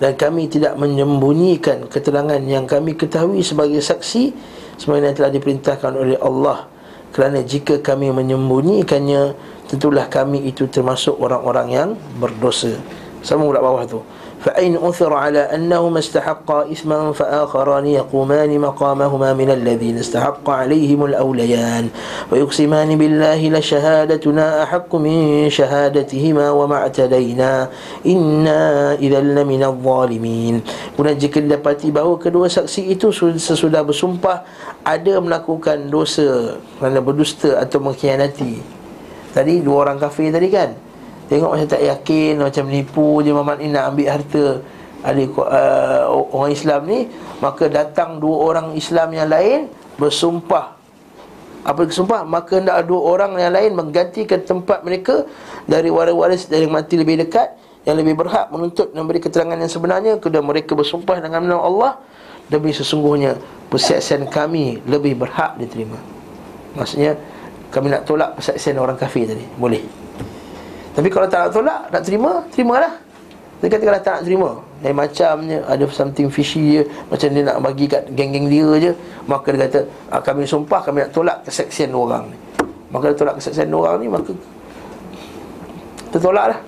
Dan kami tidak menyembunyikan keterangan yang kami ketahui sebagai saksi sebagaimana telah diperintahkan oleh Allah. Kerana jika kami menyembunyikannya tentulah kami itu termasuk orang-orang yang berdosa. Sama ulat bawah tu فإن أثر على أنهما استحقا إثما فآخران يقومان مقامهما من الذين استحق عليهم الأوليان ويقسمان بالله لشهادتنا أحق من شهادتهما وما اعتدينا إنا إذا لمن الظالمين Kemudian jika didapati bahawa kedua saksi itu sesudah bersumpah ada melakukan dosa kerana berdusta atau mengkhianati. Tadi dua orang kafir tadi kan? Tengok macam tak yakin Macam menipu je Mamat ni nak ambil harta. Adik, uh, Orang Islam ni Maka datang dua orang Islam yang lain Bersumpah. Apabila sumpah Maka hendak dua orang yang lain Menggantikan tempat mereka Dari waris-waris dari mati lebih dekat Yang lebih berhak menuntut Dan memberi keterangan yang sebenarnya. Kedua mereka bersumpah dengan nama Allah Demi sesungguhnya Persaksian kami lebih berhak diterima. Maksudnya Kami nak tolak persaksian orang kafir tadi. Boleh Tapi kalau tak nak tolak Nak terima Terimalah. Dia kata kalau tak nak terima Lain macamnya Ada something fishy je Macam dia nak bagi kat geng-geng dia je Maka dia kata ah, Kami sumpah kami nak tolak kesaksian orang ni. Maka dia tolak kesaksian orang ni Maka Tertolak lah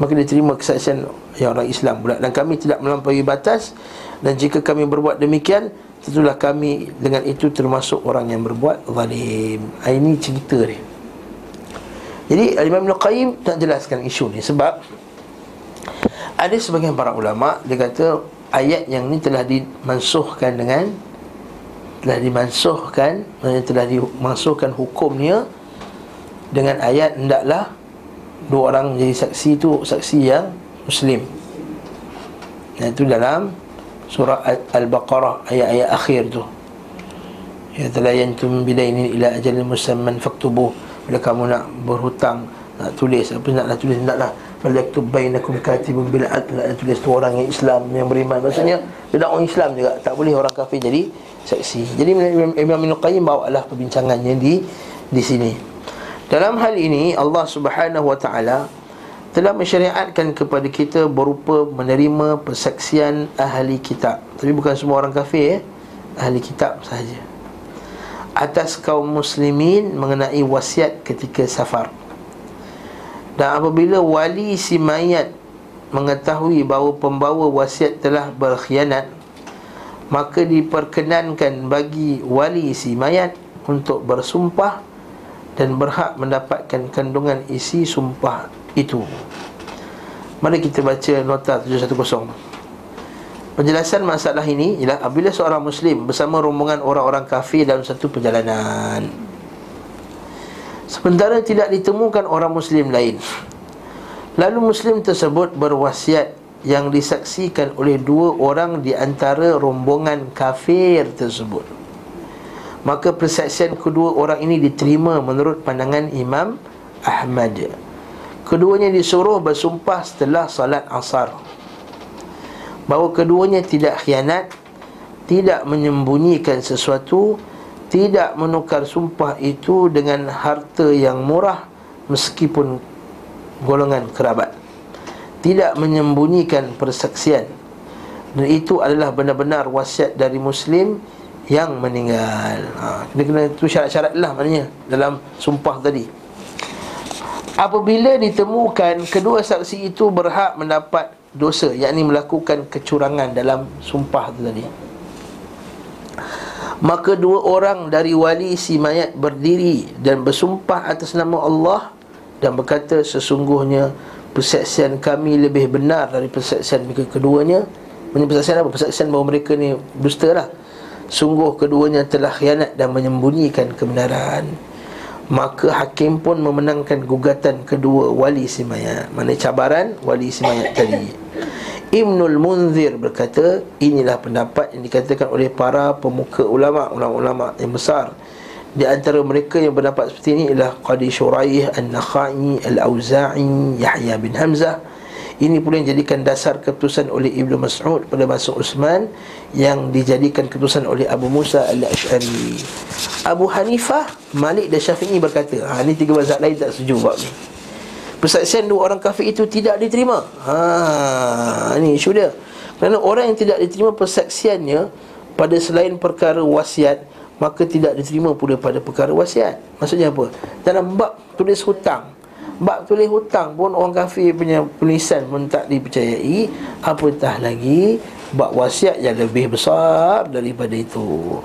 Maka dia terima kesaksian yang orang Islam pula. Dan kami tidak melampaui batas Dan jika kami berbuat demikian Tentulah kami dengan itu termasuk orang yang berbuat zalim. Ha, Ini cerita dia Jadi Imam Ibn Qayyim nak jelaskan isu ni Sebab ada sebagian para ulama dia kata ayat yang ni telah dimansuhkan dengan telah dimansuhkan telah dimansuhkan hukumnya dengan ayat hendaklah dua orang jadi saksi itu saksi yang muslim. Dan itu dalam surah Al-Baqarah ayat-ayat akhir tu. Ya talayantum bidainin ila ajalin musamman faktubuh. Bila kamu nak berhutang, nak tulis apa naklah tulis naklah Falaktub bainakum katibun bil adl Ada tulis tu orang yang Islam yang beriman. Maksudnya dia orang Islam juga. Tak boleh orang kafir jadi saksi Jadi Imam Ibn Qayyim bawa lah perbincangannya di di sini. Dalam hal ini Allah subhanahu wa ta'ala Telah mensyariatkan kepada kita Berupa menerima persaksian ahli kitab. Tapi bukan semua orang kafir eh? Ahli kitab sahaja Atas kaum muslimin mengenai wasiat ketika safar. Dan apabila wali si mayat mengetahui bahawa pembawa wasiat telah berkhianat Maka diperkenankan bagi wali si mayat untuk bersumpah Dan berhak mendapatkan kandungan isi sumpah itu. Mari kita baca nota 710 Penjelasan masalah ini ialah apabila seorang Muslim bersama rombongan orang-orang kafir dalam satu perjalanan. Sementara tidak ditemukan orang Muslim lain. Lalu Muslim tersebut berwasiat Yang disaksikan oleh dua orang di antara rombongan kafir tersebut. Maka persaksian kedua orang ini diterima menurut pandangan Imam Ahmad. Keduanya disuruh bersumpah setelah salat asar Bahawa keduanya tidak khianat Tidak menyembunyikan sesuatu tidak menukar sumpah itu dengan harta yang murah meskipun golongan kerabat. Tidak menyembunyikan persaksian. Dan itu adalah benar-benar wasiat dari muslim yang meninggal. Ha, kena itu syarat-syarat lah maknanya dalam sumpah tadi. Apabila ditemukan kedua saksi itu berhak mendapat dosa yakni melakukan kecurangan dalam sumpah itu tadi Maka dua orang dari wali si mayat berdiri dan bersumpah atas nama Allah dan berkata sesungguhnya persaksian kami lebih benar dari persaksian mereka keduanya. Ini persaksian apa? Persaksian bahawa mereka ni dusta lah. Sungguh keduanya telah khianat dan menyembunyikan kebenaran. Maka hakim pun memenangkan gugatan kedua wali si mayat. Mana cabaran wali si mayat tadi. Ibnul Munzir berkata Inilah pendapat yang dikatakan oleh para pemuka ulama Ulama-ulama yang besar. Di antara mereka yang berdapat seperti ini Ialah Qadi Shuraih An-Nakhai Al-Auza'i Yahya bin Hamzah. Ini pula yang dijadikan dasar keputusan oleh Ibnu Mas'ud pada masa Utsman Yang dijadikan keputusan oleh Abu Musa Al-Ash'ari. Abu Hanifah, Malik dan Syafi'i berkata ha, Ini tiga mazhab lain tak setuju buat ni Persaksian dua orang kafir itu tidak diterima. Ha, Ini isu dia. Kerana orang yang tidak diterima persaksiannya Pada selain perkara wasiat Maka tidak diterima pula pada perkara wasiat. Maksudnya apa? Dalam bab tulis hutang. Bab tulis hutang pun orang kafir punya penulisan pun tak dipercayai. Apatah lagi Bab wasiat yang lebih besar daripada itu.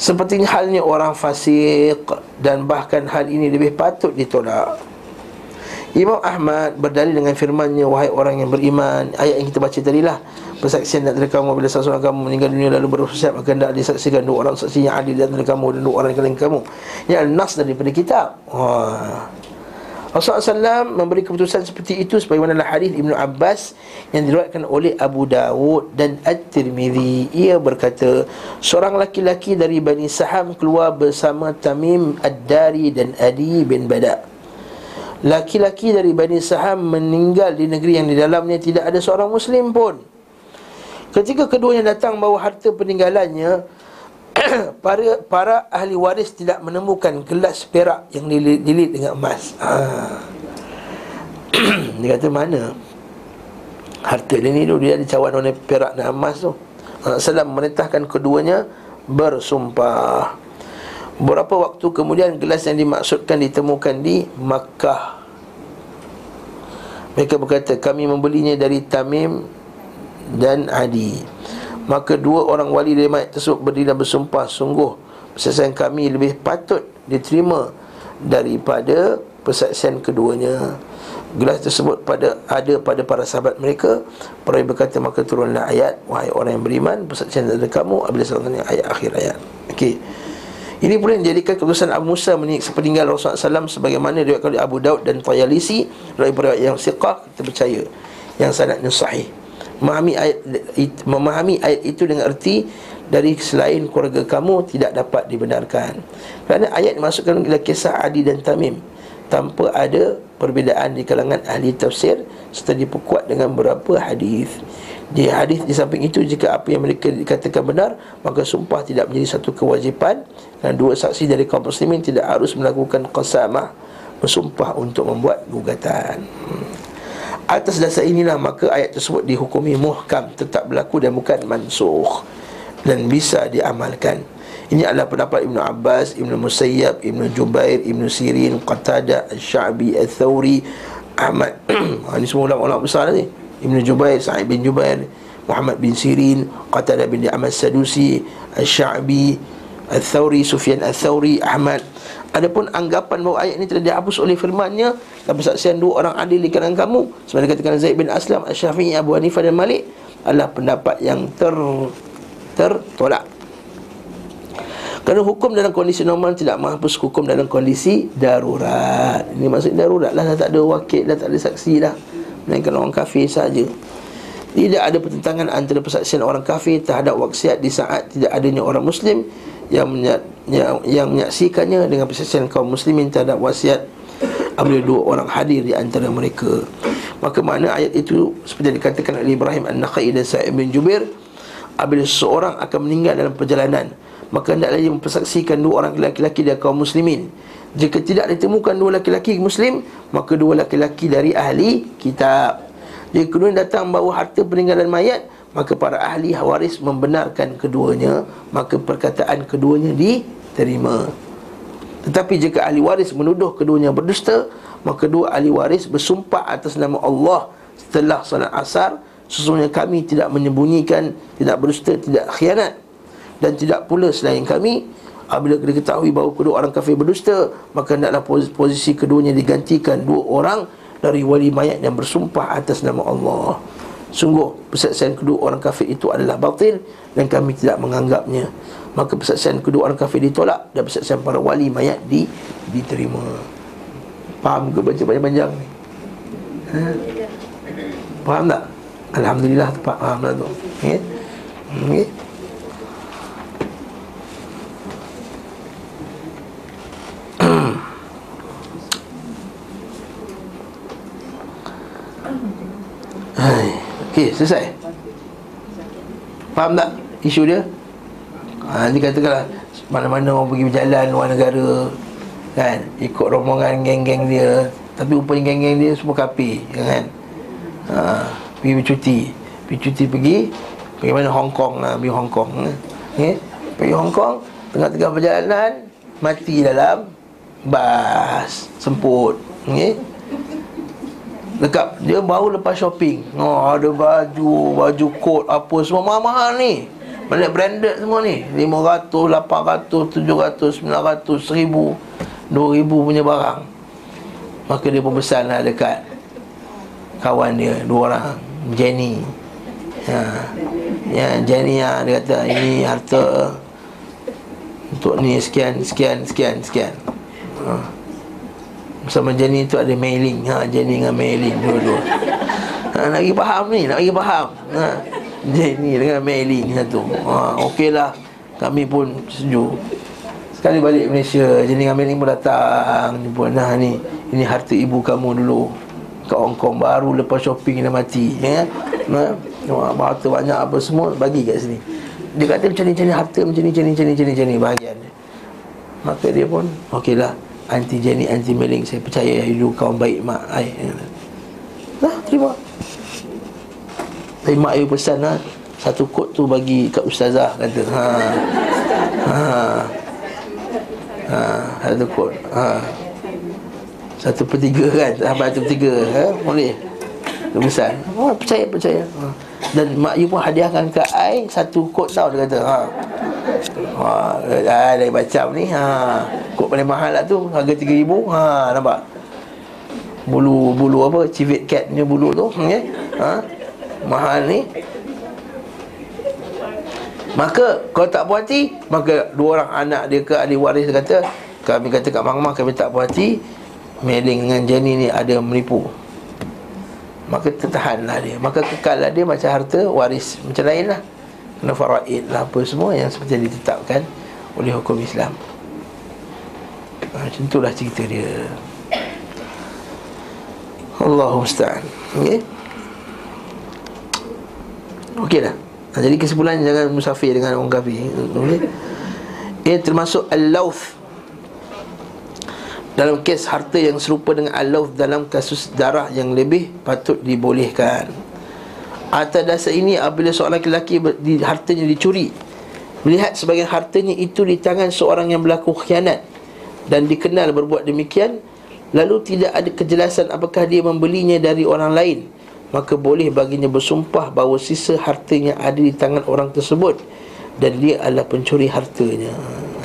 Seperti halnya orang fasik Dan bahkan hal ini lebih patut ditolak Imam Ahmad berdalil dengan firmannya Wahai orang yang beriman Ayat yang kita baca tadi lah Persaksian dan kamu Bila seorang kamu meninggal dunia Lalu berwasiat Maka tidak disaksikan Dua orang saksi yang adil di antara kamu Dan dua orang yang kamu Ini adalah nas daripada kitab Wah. Rasulullah SAW memberi keputusan seperti itu sebagaimana hadis Ibnu Abbas yang diriwayatkan oleh Abu Dawud dan At-Tirmizi. Ia berkata, seorang laki-laki dari Bani Saham keluar bersama Tamim Ad-Dari dan Adi bin Bada. Laki-laki dari Bani Saham meninggal di negeri yang di dalamnya tidak ada seorang muslim pun. Ketika keduanya datang bawa harta peninggalannya, para para ahli waris tidak menemukan gelas perak yang dililit dengan emas. Ha. dia kata mana? Harta dia ni tu dia dicawan oleh perak dan emas tu. Rasulullah memerintahkan keduanya bersumpah. Berapa waktu kemudian gelas yang dimaksudkan ditemukan di Makkah. Mereka berkata kami membelinya dari Tamim dan Adi. Maka dua orang wali dari mayat tersebut berdiri dan bersumpah Sungguh persaksian kami lebih patut diterima Daripada persaksian keduanya Gelas tersebut pada ada pada para sahabat mereka Peraih berkata maka turunlah ayat Wahai orang yang beriman Persaksian dari kamu Apabila salatnya ayat akhir ayat Okey ini boleh menjadikan keputusan Abu Musa sepeninggal Rasulullah SAW sebagaimana diriwayatkan oleh Abu Daud dan Tayalisi dari periwayat yang siqah kita percaya yang sanadnya sahih memahami ayat memahami ayat itu dengan erti dari selain keluarga kamu tidak dapat dibenarkan. Kerana ayat dimasukkan dalam kisah Adi dan Tamim tanpa ada perbezaan di kalangan ahli tafsir serta diperkuat dengan beberapa hadis. Di hadis di samping itu jika apa yang mereka dikatakan benar maka sumpah tidak menjadi satu kewajipan dan dua saksi dari kaum muslimin tidak harus melakukan qasamah bersumpah untuk membuat gugatan. Atas dasar inilah maka ayat tersebut dihukumi muhkam Tetap berlaku dan bukan mansuh Dan bisa diamalkan. Ini adalah pendapat Ibn Abbas, Ibn Musayyab, Ibn Jubair, Ibn Sirin, Qatada, Al-Sha'bi, Al-Thawri Ahmad. Ini semua ulama-ulama besar ni Ibn Jubair, Sa'id bin Jubair Muhammad bin Sirin, Qatada bin Ahmad Sadusi Al-Sha'bi, Al-Thawri, Sufyan Al-Thawri, Ahmad Adapun anggapan bahawa ayat ini telah dihapus oleh firman-Nya dan persaksian dua orang adil di kalangan kamu sebenarnya katakan Zaid bin Aslam, Asy-Syafi'i, Abu Hanifah dan Malik adalah pendapat yang ter tertolak. Kerana hukum dalam kondisi normal tidak menghapus hukum dalam kondisi darurat. Ini maksud darurat lah dah tak ada wakil dah tak ada saksi dah. Melainkan orang kafir saja. Tidak ada pertentangan antara persaksian orang kafir terhadap waksiat di saat tidak adanya orang muslim yang yang, menyaksikannya dengan persaksian kaum muslimin terhadap wasiat apabila dua orang hadir di antara mereka maka mana ayat itu seperti yang dikatakan oleh Ibrahim An-Nakhai dan Sa'id bin Jubair apabila seseorang akan meninggal dalam perjalanan maka hendaklah ia mempersaksikan dua orang lelaki-lelaki dari kaum muslimin. Jika tidak ditemukan dua lelaki-lelaki muslim maka dua lelaki-lelaki dari ahli kitab. Jika kedua datang bawa harta peninggalan mayat Maka para ahli waris membenarkan keduanya Maka perkataan keduanya diterima. Tetapi jika ahli waris menuduh keduanya berdusta Maka dua ahli waris bersumpah atas nama Allah Setelah salat asar. Sesungguhnya kami tidak menyembunyikan Tidak berdusta, tidak khianat Dan tidak pula selain kami Apabila diketahui bahawa kedua orang kafir berdusta Maka hendaklah posisi keduanya digantikan Dua orang dari wali mayat yang bersumpah atas nama Allah Sungguh persaksian kedua orang kafir itu adalah batil Dan kami tidak menganggapnya Maka persaksian kedua orang kafir ditolak Dan persaksian para wali mayat di, diterima Faham ke baca panjang-panjang ni? Ha? Faham tak? Alhamdulillah tepat faham lah tu okay? Okay? Hai. Okey, selesai. Faham tak isu dia? Ha, dia katakanlah mana-mana orang pergi berjalan luar negara kan ikut rombongan geng-geng dia tapi rupanya geng-geng dia semua kapi kan ha, pergi bercuti pergi cuti pergi pergi mana Hong Kong lah pergi Hong Kong okay? pergi Hong Kong tengah-tengah perjalanan mati dalam bas semput okay? Dekat dia baru lepas shopping. Oh, ada baju, baju coat apa semua mahal-mahal ni. Banyak branded semua ni. 500, 800, 700, 900, 1000, 2000 punya barang. Maka dia pun pesan lah dekat kawan dia, dua orang. Jenny. Ha. Ya, Jenny ya, dia kata ini harta untuk ni sekian, sekian, sekian, sekian. Ha. Bersama Jenny tu ada mailing. Ha, Jenny dengan mailing dua-dua. Ha, Nak pergi faham ni Nak pergi faham. Ha, Jenny dengan mailing satu ha, Okey lah. Kami pun setuju Sekali balik Malaysia Jenny dengan mailing pun datang. Jumpa Nah ni Ini harta ibu kamu dulu. Kat Hong Kong Baru lepas shopping dah mati ya? Nah, harta banyak apa semua Bagi kat sini. Dia kata macam ni Macam ni harta macam ni Macam ni macam ni Macam ni, ni. Bahagian dia. Maka dia pun Okey lah Anti Jenny Anti Meling Saya percaya You kawan baik mak I. Dah terima Tapi mak you pesan lah Satu kod tu bagi kat ustazah Kata ha. Ha. Ha. Satu kod Ha. Satu per tiga kan Sampai satu per tiga ha? Boleh pesan oh, Percaya percaya ha. Dan mak you pun hadiahkan ke I Satu kod tau Dia kata ha. Ha, dah dari macam ni ha. Kod paling mahal lah tu Harga RM3,000 ha, Nampak Bulu bulu apa Civet cat punya bulu tu okay? ha? Mahal ni Maka kalau tak puas hati Maka dua orang anak dia ke ahli waris kata Kami kata kat Mak kami tak puas hati Meling dengan Jenny ni ada menipu Maka tertahanlah dia. Maka kekallah dia macam harta waris Macam lain lah Kena faraid lah apa semua Yang seperti ditetapkan oleh hukum Islam. Ha, Macam itulah cerita dia. Allahu musta'an. Okey? Okey dah ha, Jadi kesimpulan jangan musafir dengan orang kafir. Okey? Ini termasuk al-lawth dalam kes harta yang serupa dengan al-lawth dalam kasus darah yang lebih patut dibolehkan. Atas dasar ini apabila seorang lelaki di, hartanya dicuri Melihat sebagian hartanya itu di tangan seorang yang berlaku khianat Dan dikenal berbuat demikian Lalu tidak ada kejelasan apakah dia membelinya dari orang lain Maka boleh baginya bersumpah bahawa sisa hartanya ada di tangan orang tersebut Dan dia adalah pencuri hartanya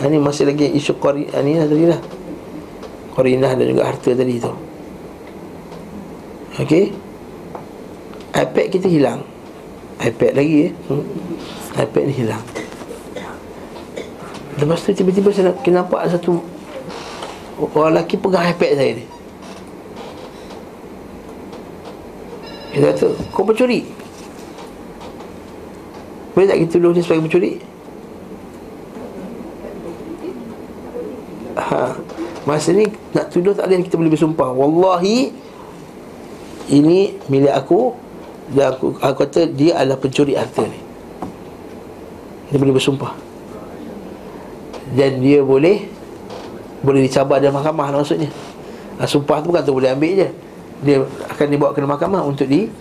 Ini masih lagi isu qari Ini lah tadi lah Qarinah dan juga harta tadi tu. Okey? iPad kita hilang. iPad lagi eh? Hmm. iPad ni hilang. Lepas tu tiba-tiba saya nampak satu Orang lelaki pegang iPad saya ni. Dia kata Kau pencuri? Boleh tak kita tuduh dia sebagai pencuri? Ha Masa ni nak tuduh tak ada yang kita boleh bersumpah. Wallahi Ini milik aku Dan aku, aku kata dia adalah pencuri harta ni. Dia boleh bersumpah. Dan dia boleh Boleh dicabar dalam mahkamah lah maksudnya. Ha, Sumpah tu bukan tu boleh ambil je. Dia akan dibawa ke mahkamah untuk di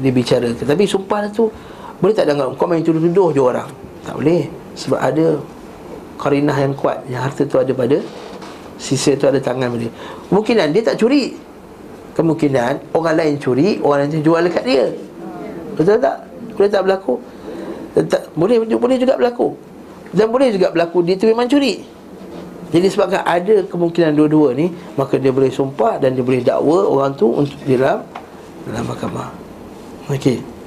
Dibicarakan. Tapi sumpah tu Boleh tak dengar Kau main tuduh-tuduh je orang? Tak boleh. Sebab ada Karinah yang kuat Yang harta tu ada pada Sisa tu ada tangan dia Kemungkinan dia tak curi. Kemungkinan orang lain curi Orang lain jual dekat dia. Betul tak? Boleh tak berlaku? Tak, boleh, boleh juga berlaku. Dan boleh juga berlaku Dia tu memang curi. Jadi sebabkan ada kemungkinan dua-dua ni Maka dia boleh sumpah Dan dia boleh dakwa orang tu Untuk dalam Dalam mahkamah. Okey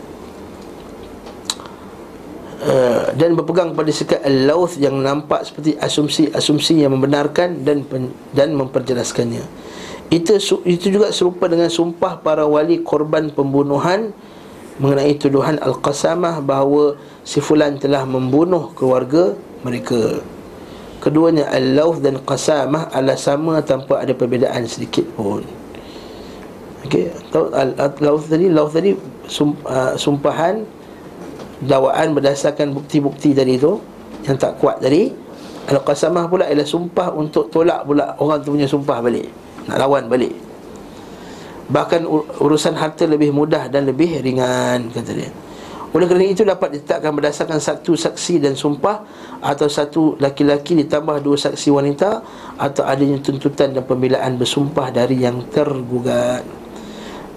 Uh, dan berpegang pada sekat al-lawth yang nampak seperti asumsi-asumsi yang membenarkan dan pen, dan memperjelaskannya. Itu itu juga serupa dengan sumpah para wali korban pembunuhan mengenai tuduhan al-qasamah bahawa si fulan telah membunuh keluarga mereka. Keduanya al-lawth dan qasamah adalah sama tanpa ada perbezaan sedikit pun. Okey, tahu al-lawth tadi, lawth tadi sum, uh, sumpahan dakwaan berdasarkan bukti-bukti tadi tu yang tak kuat tadi. Al-qasamah pula ialah sumpah untuk tolak pula orang tu punya sumpah balik nak lawan balik. Bahkan urusan harta lebih mudah dan lebih ringan kata dia. Oleh kerana itu dapat ditetapkan berdasarkan satu saksi dan sumpah atau satu laki-laki ditambah dua saksi wanita atau adanya tuntutan dan pembelaan bersumpah dari yang tergugat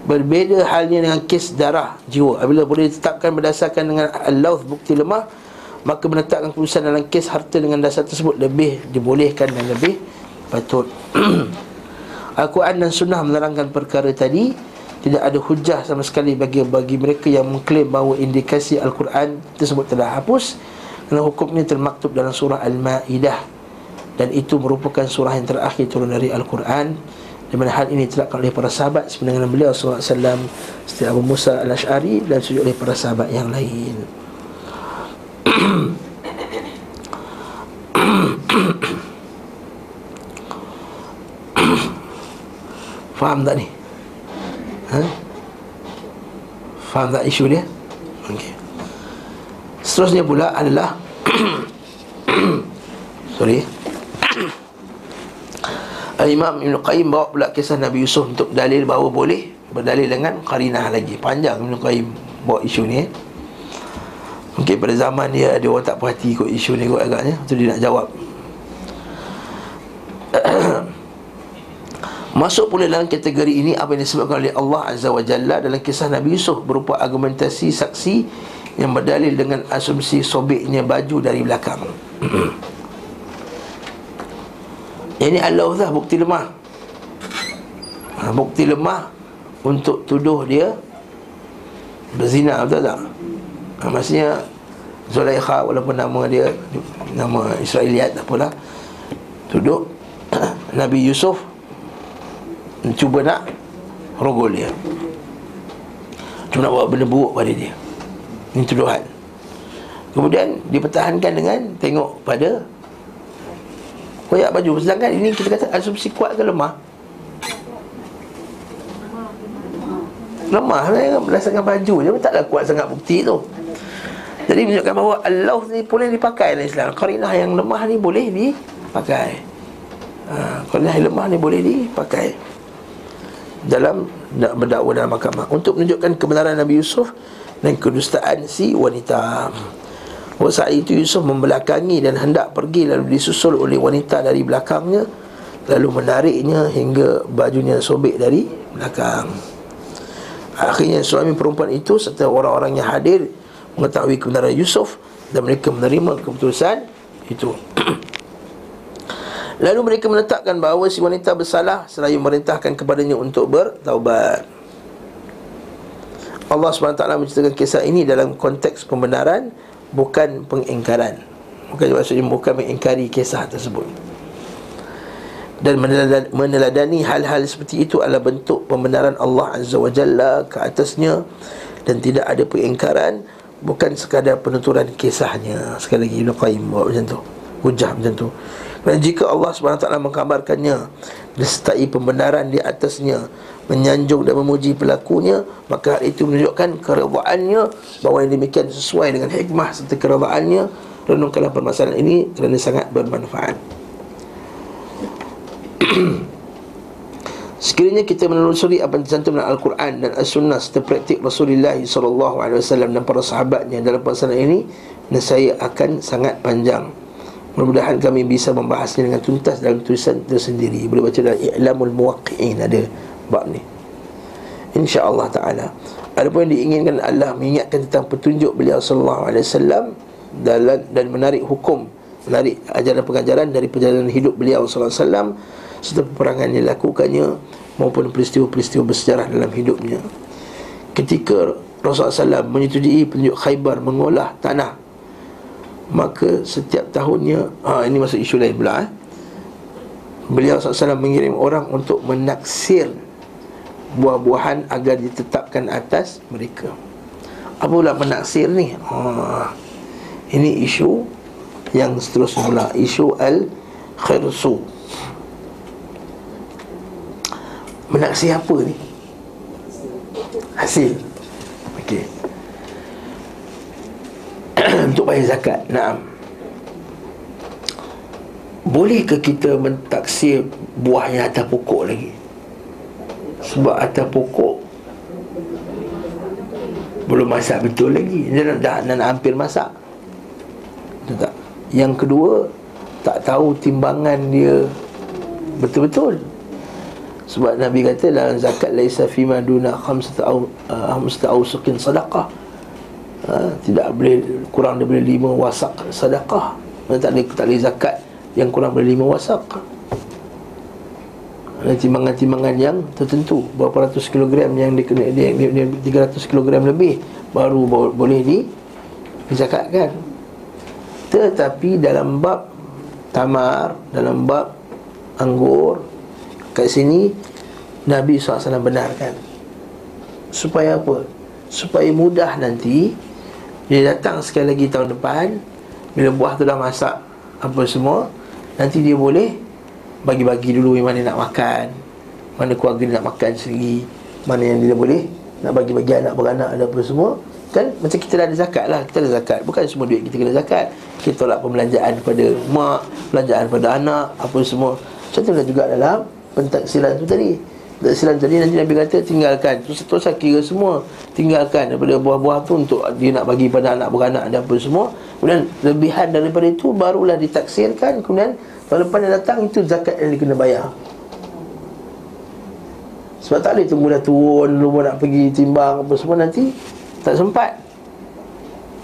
Berbeza halnya dengan kes darah jiwa. Apabila boleh ditetapkan berdasarkan dengan Allah bukti lemah Maka menetapkan keputusan dalam kes harta dengan dasar tersebut Lebih dibolehkan dan lebih patut. Al-Quran dan Sunnah menerangkan perkara tadi. Tidak ada hujah sama sekali bagi bagi mereka yang mengklaim bahawa indikasi Al-Quran tersebut telah hapus Kerana hukum ini termaktub dalam surah Al-Ma'idah. Dan itu merupakan surah yang terakhir turun dari Al-Quran di mana hal ini terlakukan oleh para sahabat sebenarnya beliau SAW setiap Abu Musa al-Ash'ari dan sujud oleh para sahabat yang lain Faham tak ni? Ha? Faham tak isu dia? Okey. Seterusnya pula adalah Sorry Al-Imam Ibn Qayyim bawa pula kisah Nabi Yusuf Untuk dalil bahawa boleh Berdalil dengan qarinah lagi Panjang Ibn Qayyim bawa isu ni eh. Mungkin pada zaman dia Ada orang tak perhati ikut isu ni kot agaknya Itu dia nak jawab Masuk pula dalam kategori ini apa yang disebutkan oleh Allah Azza wa Jalla dalam kisah Nabi Yusuf berupa argumentasi saksi yang berdalil dengan asumsi sobeknya baju dari belakang. Ini Allah lah bukti lemah. Ha, bukti lemah untuk tuduh dia berzina betul tak? Ha, maksudnya Zulaikha walaupun nama dia nama Israeliat tak apalah tuduh Nabi Yusuf cuba nak rogol dia cuba nak buat benda buruk pada dia ini tuduhan kemudian dipertahankan dengan tengok pada koyak baju. Sedangkan ini kita kata asumsi kuat ke lemah? Lemah berdasarkan baju je. Taklah kuat sangat bukti tu. Jadi menunjukkan bahawa Allah ni boleh dipakai dalam Islam. Qarinah yang lemah ni boleh dipakai. Ha, Qarinah yang lemah ni boleh dipakai. Dalam berdakwa dalam mahkamah. Untuk menunjukkan kebenaran Nabi Yusuf dan kedustaan si wanita. Bahawa saat itu Yusuf membelakangi dan hendak pergi lalu disusul oleh wanita dari belakangnya lalu menariknya hingga bajunya sobek dari belakang. Akhirnya suami perempuan itu serta orang-orang yang hadir mengetahui kebenaran Yusuf dan mereka menerima keputusan itu. Lalu mereka menetapkan bahawa si wanita bersalah seraya merintahkan kepadanya untuk bertaubat. Allah SWT menceritakan kisah ini dalam konteks pembenaran bukan pengingkaran. Bukan maksudnya bukan mengingkari kisah tersebut. Dan meneladani hal-hal seperti itu adalah bentuk pembenaran Allah Azza wa Jalla ke atasnya dan tidak ada pengingkaran bukan sekadar penuturan kisahnya. Sekali lagi Ibn Qayyim buat macam tu. Hujah macam tu. Dan jika Allah SWT mengkabarkannya Disertai pembenaran di atasnya Menyanjung dan memuji pelakunya Maka hal itu menunjukkan keredaannya Bahawa yang demikian sesuai dengan hikmah Serta keredaannya Renungkanlah permasalahan ini Kerana sangat bermanfaat. Sekiranya kita menelusuri apa yang tercantum dalam Al-Quran dan As-Sunnah serta praktik Rasulullah SAW dan para sahabatnya dalam permasalahan ini Nescaya akan sangat panjang. Mudah-mudahan kami bisa membahasnya dengan tuntas dalam tulisan tersendiri. Boleh baca dalam I'lamul Muwaqqi'in ada bab ni InsyaAllah ta'ala Ada pun yang diinginkan Allah mengingatkan tentang petunjuk beliau sallallahu alaihi wasallam dalam dan menarik hukum menarik ajaran pengajaran dari perjalanan hidup beliau sallallahu alaihi wasallam serta peperangan yang dilakukannya maupun peristiwa-peristiwa bersejarah dalam hidupnya. Ketika Rasulullah SAW menyetujui petunjuk Khaybar mengolah tanah Maka setiap tahunnya ha, Ini masuk isu lain pula eh? Beliau SAW mengirim orang untuk menaksir Buah-buahan agar ditetapkan atas mereka Apa pula menaksir ni? Ha, ini isu yang seterusnya pula Isu Al-Khirsu Menaksir apa ni? Hasil Okey untuk bayar zakat. Naam. Bolehkah kita mentaksir buah yang atas pokok lagi? Sebab atas pokok belum masak betul lagi. Dia dah, dah hampir masak. Betul tak? Yang kedua, tak tahu timbangan dia betul-betul. Sebab Nabi kata dalam zakat laisa fi maduna khamsata au uh, khamsata ausukin sadaqah ha, tidak boleh kurang daripada lima wasak sedekah tak boleh, tak boleh zakat yang kurang daripada lima wasak ada timbangan-timbangan yang tertentu berapa ratus kilogram yang dikena dia, dia, dia 300 kilogram lebih baru boleh di dizakatkan tetapi dalam bab tamar dalam bab anggur kat sini Nabi SAW benarkan Supaya apa? Supaya mudah nanti Dia datang sekali lagi tahun depan Bila buah tu dah masak Apa semua Nanti dia boleh Bagi-bagi dulu yang mana nak makan Mana keluarga dia nak makan sendiri Mana yang dia boleh Nak bagi-bagi anak beranak dan apa semua. Kan macam kita dah ada zakat lah Kita ada zakat. Bukan semua duit kita kena zakat. Kita tolak pembelanjaan pada mak Pembelanjaan pada anak Apa semua. Macam tu juga dalam Pentaksilan tu tadi Pentaksilan tadi nanti Nabi kata tinggalkan. Terus terus kira semua Tinggalkan daripada buah-buah tu Untuk dia nak bagi pada anak beranak dan apa semua. Kemudian lebihan daripada itu Barulah ditaksirkan. Kemudian depan yang datang Itu zakat yang dia kena bayar. Sebab tak boleh tunggu dah turun Dulu nak pergi timbang apa semua nanti tak sempat.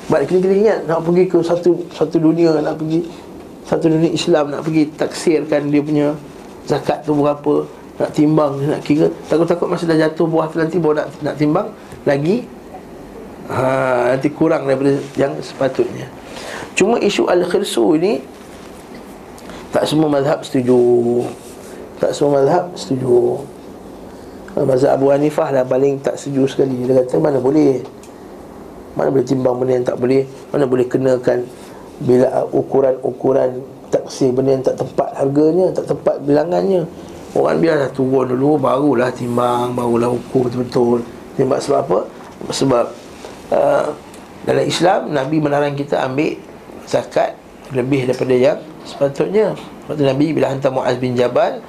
Sebab kita, kita ingat Nak pergi ke satu satu dunia Nak pergi Satu dunia Islam Nak pergi taksirkan dia punya Zakat tu berapa Nak timbang Nak kira Takut-takut masa dah jatuh buah tu Nanti baru nak, nak timbang Lagi ha, Nanti kurang daripada yang sepatutnya. Cuma isu Al-Khirsu ini Tak semua mazhab setuju. Tak semua mazhab setuju. Mazhab Abu Hanifah lah paling tak setuju sekali. Dia kata mana boleh? Mana boleh timbang benda yang tak boleh? Mana boleh kenakan Bila ukuran-ukuran taksir benda yang tak tepat harganya Tak tepat bilangannya Orang biarlah turun dulu Barulah timbang Barulah ukur betul-betul Timbang sebab apa? Sebab uh, Dalam Islam Nabi melarang kita ambil Zakat Lebih daripada yang sepatutnya Waktu Nabi bila hantar Muaz bin Jabal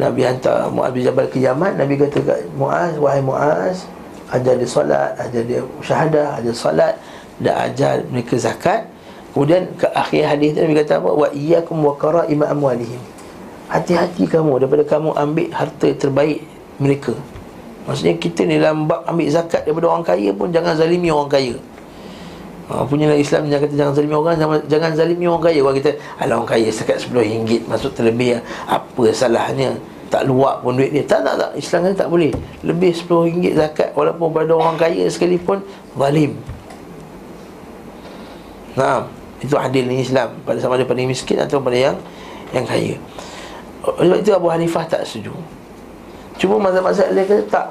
Nabi hantar Muaz bin Jabal ke Yaman Nabi kata kat Muaz Wahai Muaz ajar dia solat, ajar dia syahadah, ajar solat dan ajar mereka zakat. Kemudian ke akhir hadis tu Nabi kata apa? Wa iyyakum wa qara'im amwalihim. Hati-hati kamu daripada kamu ambil harta terbaik mereka. Maksudnya kita ni dalam bab ambil zakat daripada orang kaya pun jangan zalimi orang kaya. Ha, punyalah Islam yang kata jangan zalimi orang jangan, jangan zalimi orang kaya. Orang kita ala orang kaya zakat RM10 masuk terlebih apa salahnya? tak luak pun duit dia tak tak tak Islam kan tak boleh lebih RM10 zakat walaupun pada orang kaya sekalipun zalim nah itu adil ni Islam pada sama ada pada miskin atau pada yang yang kaya sebab itu Abu Hanifah tak setuju. Cuma mazhab-mazhab dia kata tak.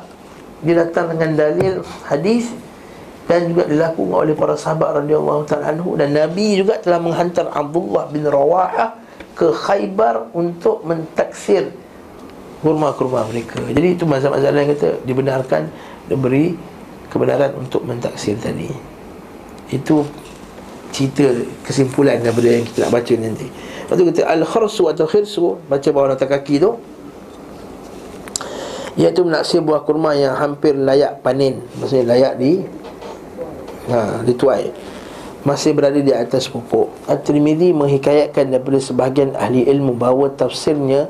Dia datang dengan dalil hadis dan juga dilakukan oleh para sahabat radhiyallahu taala anhu. Dan Nabi juga telah menghantar Abdullah bin Rawahah ke Khaybar untuk mentaksir kurma-kurma mereka. Jadi itu mazhab-mazhab lain kata Dibenarkan Diberi kebenaran untuk mentaksir tadi. Itu cerita kesimpulan daripada yang kita nak baca nanti Lepas tu kata Al-Khursu atau Khirsu Baca bawah nota kaki tu. Iaitu menaksir buah kurma yang hampir layak panen. Maksudnya layak di ha, Dituai. Masih berada di atas pokok. At-Tirmidhi menghikayatkan daripada sebahagian ahli ilmu bahawa tafsirnya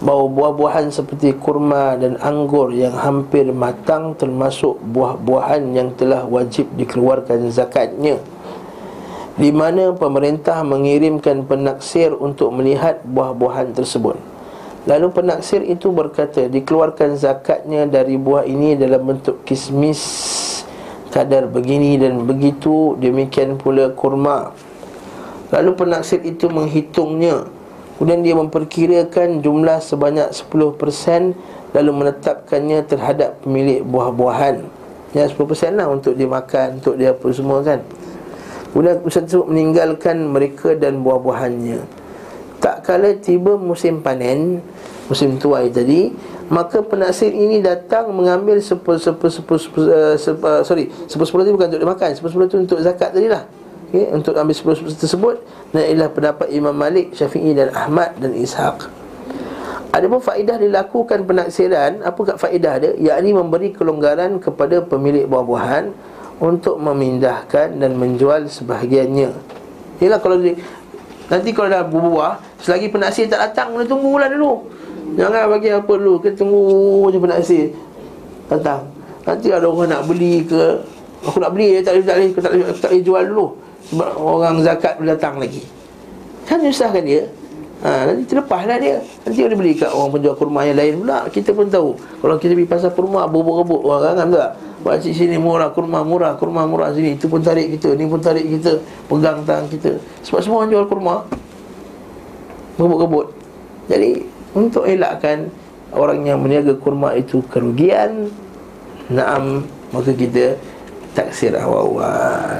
bahawa buah-buahan seperti kurma dan anggur yang hampir matang termasuk buah-buahan yang telah wajib dikeluarkan zakatnya di mana pemerintah mengirimkan penaksir untuk melihat buah-buahan tersebut. Lalu penaksir itu berkata dikeluarkan zakatnya dari buah ini dalam bentuk kismis kadar begini dan begitu demikian pula kurma. Lalu penaksir itu menghitungnya. Kemudian dia memperkirakan jumlah sebanyak 10% Lalu menetapkannya terhadap pemilik buah-buahan. Ya 10% lah untuk dia makan Untuk dia apa semua kan Kemudian Ustaz tersebut meninggalkan mereka dan buah-buahannya Tak kala tiba musim panen Musim tuai tadi Maka penaksir ini datang mengambil sepuluh sepuluh sepuluh sepuluh uh, uh, sorry sepuluh sepuluh itu bukan untuk dimakan sepuluh sepuluh itu untuk zakat tadi lah okay, untuk ambil sepuluh tersebut dan ialah pendapat Imam Malik, Syafi'i dan Ahmad dan Ishaq. Ada pun faedah dilakukan penaksiran, apa kat faedah dia? Yakni memberi kelonggaran kepada pemilik buah-buahan untuk memindahkan dan menjual sebahagiannya. Ialah kalau dia, nanti kalau dah berbuah, selagi penaksir tak datang, kena tunggulah dulu. Jangan bagi apa dulu, kita tunggu je penaksir datang. Nanti ada orang nak beli ke Aku nak beli, tak boleh, tak boleh, tak boleh, jual dulu sebab orang zakat datang lagi Kan nyusahkan dia ha, Nanti terlepaslah dia. Nanti boleh beli kat orang penjual kurma yang lain pula. Kita pun tahu. Kalau kita pergi pasar kurma Rebut-rebut orang kan tak Pakcik sini murah kurma murah Kurma murah sini. Itu pun tarik kita Ni pun tarik kita Pegang tangan kita. Sebab semua orang jual kurma. Rebut-rebut Jadi Untuk elakkan orang yang berniaga kurma itu kerugian Naam Maka kita taksir awal-awal.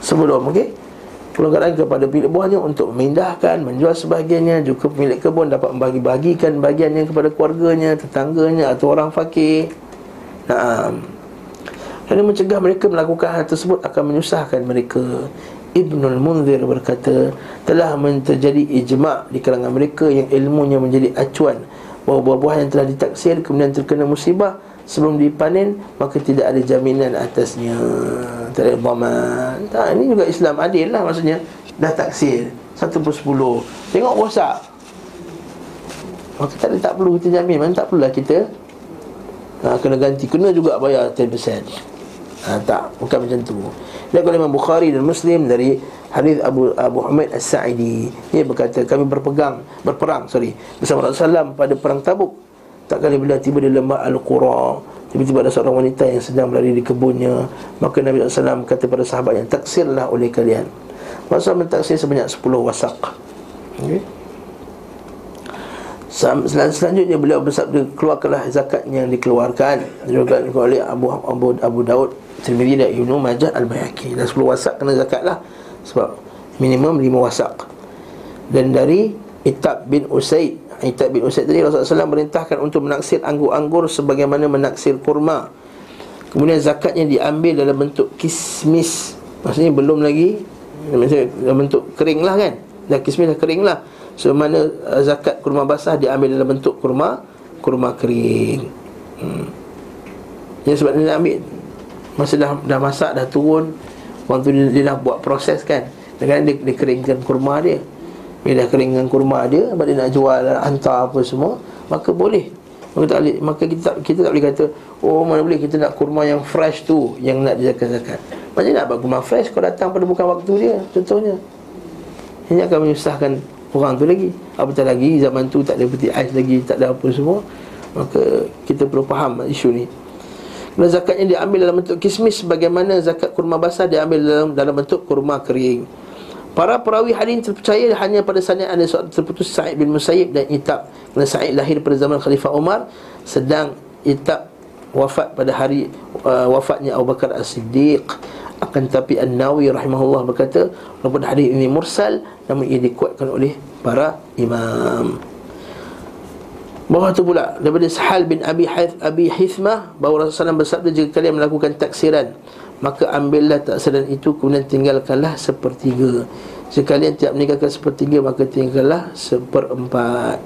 Sebelum okey Pelanggaran kepada pemilik buahnya untuk memindahkan, menjual sebahagiannya. Juga pemilik kebun dapat membagi-bagikan bagiannya kepada keluarganya, tetangganya atau orang fakir. Naam. Kerana mencegah mereka melakukan hal tersebut akan menyusahkan mereka. Ibnul Munzir berkata Telah terjadi ijma' di kalangan mereka yang ilmunya menjadi acuan. Bahawa buah-buah yang telah ditaksir kemudian terkena musibah Sebelum dipanen Maka tidak ada jaminan atasnya. Tak ada dhaman tak, Ini juga Islam adil lah maksudnya. Dah taksir. Satu per sepuluh. Tengok rosak. Maka tak, ada, tak perlu kita jamin. Mana tak perlulah kita ha, Kena ganti. Kena juga bayar 10% ha, Tak. Bukan macam tu. Dia kata Imam Bukhari dan Muslim Dari hadis Abu Abu Hamid As-Sa'idi. Dia berkata Kami berpegang Berperang sorry Bersama Rasulullah SAW Pada perang tabuk Tak kali bila tiba di lembah Al-Qura Tiba-tiba ada seorang wanita yang sedang berada di kebunnya Maka Nabi SAW kata pada sahabatnya Taksirlah oleh kalian. Rasulullah mentaksir sebanyak 10 wasak. Okay. Sel- Selanjutnya beliau bersabda Keluarkanlah zakat yang dikeluarkan. Juga oleh Abu Abu, Abu Daud Tirmidhi dan Ibnu Majah Al-Bayhaqi. Dan 10 wasak kena zakat lah. Sebab minimum 5 wasak. Dan dari Itab bin Usaid Itab bin Usaid tadi Rasulullah SAW merintahkan untuk menaksir anggur-anggur sebagaimana menaksir kurma. Kemudian zakatnya diambil dalam bentuk kismis. Maksudnya belum lagi dalam bentuk kering lah kan. Dah kismis dah kering lah. So mana uh, zakat kurma basah diambil dalam bentuk kurma kurma kering. Hmm. Ya sebab dia nak ambil masa dah dah masak dah turun waktu dia, dah buat proses kan. Dan dia, dia keringkan kurma dia. Bila dah keringkan kurma dia Sebab dia nak jual Hantar apa semua Maka boleh. Maka, tak boleh, maka kita, tak, kita tak boleh kata Oh mana boleh kita nak kurma yang fresh tu Yang nak dizakat-zakat Macam nak buat kurma fresh Kau datang pada bukan waktu dia Contohnya. Ini akan menyusahkan orang tu lagi. Apatah lagi zaman tu tak ada peti ais lagi Tak ada apa semua Maka kita perlu faham isu ni. Kalau zakatnya diambil dalam bentuk kismis Bagaimana zakat kurma basah diambil dalam, dalam bentuk kurma kering Para perawi hadis terpercaya hanya pada sanad ada seorang terputus Sa'id bin Musayyib dan Itab. Kerana Sa'id lahir pada zaman Khalifah Umar sedang Itab wafat pada hari uh, wafatnya Abu Bakar As-Siddiq. Akan tapi An-Nawawi rahimahullah berkata, walaupun hadis ini mursal namun ia dikuatkan oleh para imam. Bahawa tu pula daripada Sahal bin Abi Hith, Abi Hithmah bahawa Rasulullah SAW bersabda jika kalian melakukan taksiran Maka ambillah taksiran itu Kemudian tinggalkanlah sepertiga. Jika kalian tidak meninggalkan sepertiga Maka tinggallah seperempat.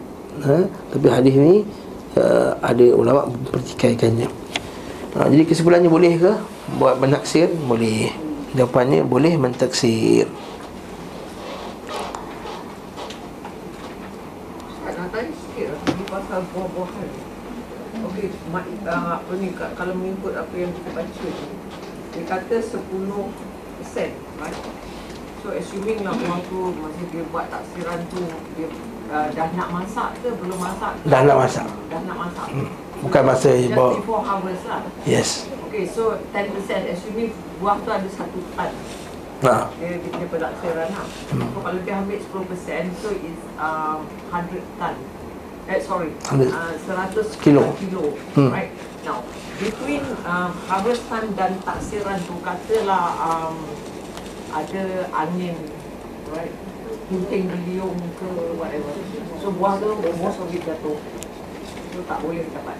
Ha? Tapi hadis ni uh, Ada ulama mempertikaikannya. Ha, Jadi kesimpulannya boleh ke? Buat menaksir? Boleh. Jawapannya boleh mentaksir. Buah-buahan Okey, uh, apa ni, ka- kalau mengikut apa yang kita baca Dia kata 10% right? So assuming lah orang tu Masa dia buat taksiran tu Dia uh, dah nak masak ke belum masak ke? Dah nak masak. Dah nak masak Hmm. Bukan masa Just bawa before harvest lah Yes Okay, so 10% assuming buah tu ada satu tan Ha. dia dia pendaksiran lah. Hmm. So kalau dia ambil 10% so it's um, 100 tan. Eh sorry, 100 uh, 100 kilo. kilo. Hmm. Right. Now, between um, harvest time dan taksiran tu katalah um, ada angin right puting beliung ke whatever. So buah tu most of it jatuh. So tak boleh dapat.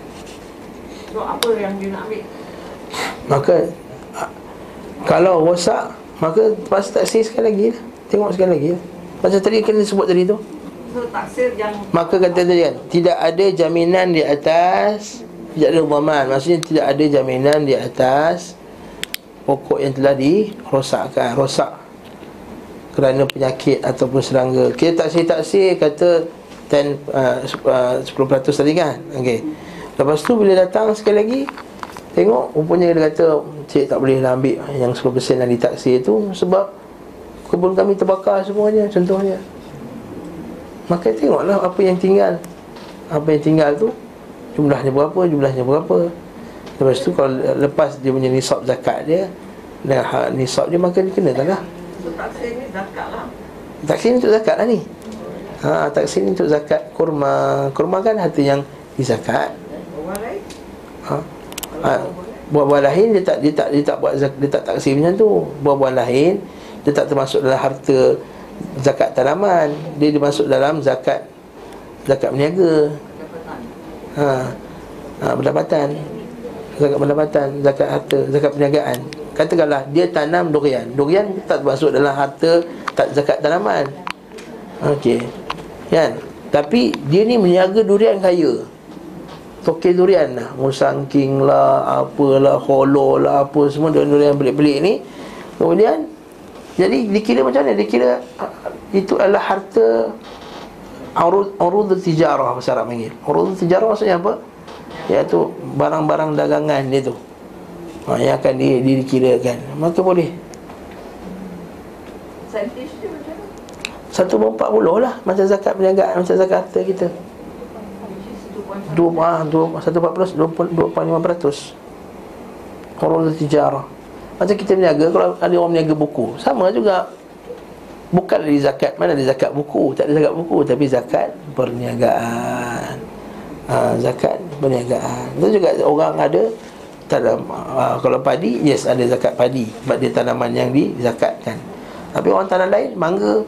So apa yang dia nak ambil? Maka a- Kalau rosak Maka pas taksir sekali lagi lah. Tengok sekali lagi lah. Macam tadi kena sebut tadi tu Maka kata tadi kan Tidak ada jaminan di atas Tidak ada dhaman Maksudnya tidak ada jaminan di atas Pokok yang telah dirosakkan. Rosak Kerana penyakit ataupun serangga. Kita taksir-taksir kata 10, uh, uh, 10% tadi kan? Okay. Lepas tu bila datang sekali lagi Tengok rupanya dia kata Cik tak boleh lah ambil yang 10% yang ditaksir tu Sebab kebun kami terbakar semuanya Contohnya Maka tengoklah apa yang tinggal Apa yang tinggal tu Jumlahnya berapa, jumlahnya berapa Lepas tu kalau lepas dia punya nisab zakat dia Dan hak nisab dia maka dia kena tak lah so ni zakat lah. Taksir untuk zakat lah ni ha, Taksir ni untuk zakat kurma Kurma kan harta yang zakat. Orang lain Ha? Ha, buah-buah lain dia tak dia tak dia tak buat zak, dia tak taksim macam tu. Buah-buah lain dia tak termasuk dalam harta zakat tanaman. Dia dimasuk dalam zakat zakat berniaga. Ha. Ha, pendapatan. Zakat pendapatan, zakat harta, zakat perniagaan. Katakanlah dia tanam durian. Durian tak termasuk dalam harta tak zakat tanaman. Okey. Kan? Tapi dia ni meniaga durian kaya. Tokek durian lah Musangking lah Apalah Holo lah Apa semua durian-durian pelik-pelik ni Kemudian Jadi dikira macam mana? Dikira ah, Itu adalah harta Urud, urud tijarah Bahasa Arab panggil. Urud tijarah maksudnya apa? Iaitu Barang-barang dagangan dia tu. Ha, Yang akan di, dikirakan. Maka boleh. Percentage dia macam mana? Satu empat puluh lah. Macam zakat perniagaan Macam zakat harta kita. Dua, ah, dua, satu empat puluh Dua, dua point lima peratus. Urul tijarah Macam kita berniaga Kalau ada orang berniaga buku Sama juga. Bukan dari zakat Mana ada zakat buku? Tak ada zakat buku Tapi zakat perniagaan. Ha, Zakat perniagaan. Itu juga orang ada tanam, ha, Kalau padi Yes ada zakat padi. Sebab dia tanaman yang dizakatkan. Tapi orang tanam lain Mangga.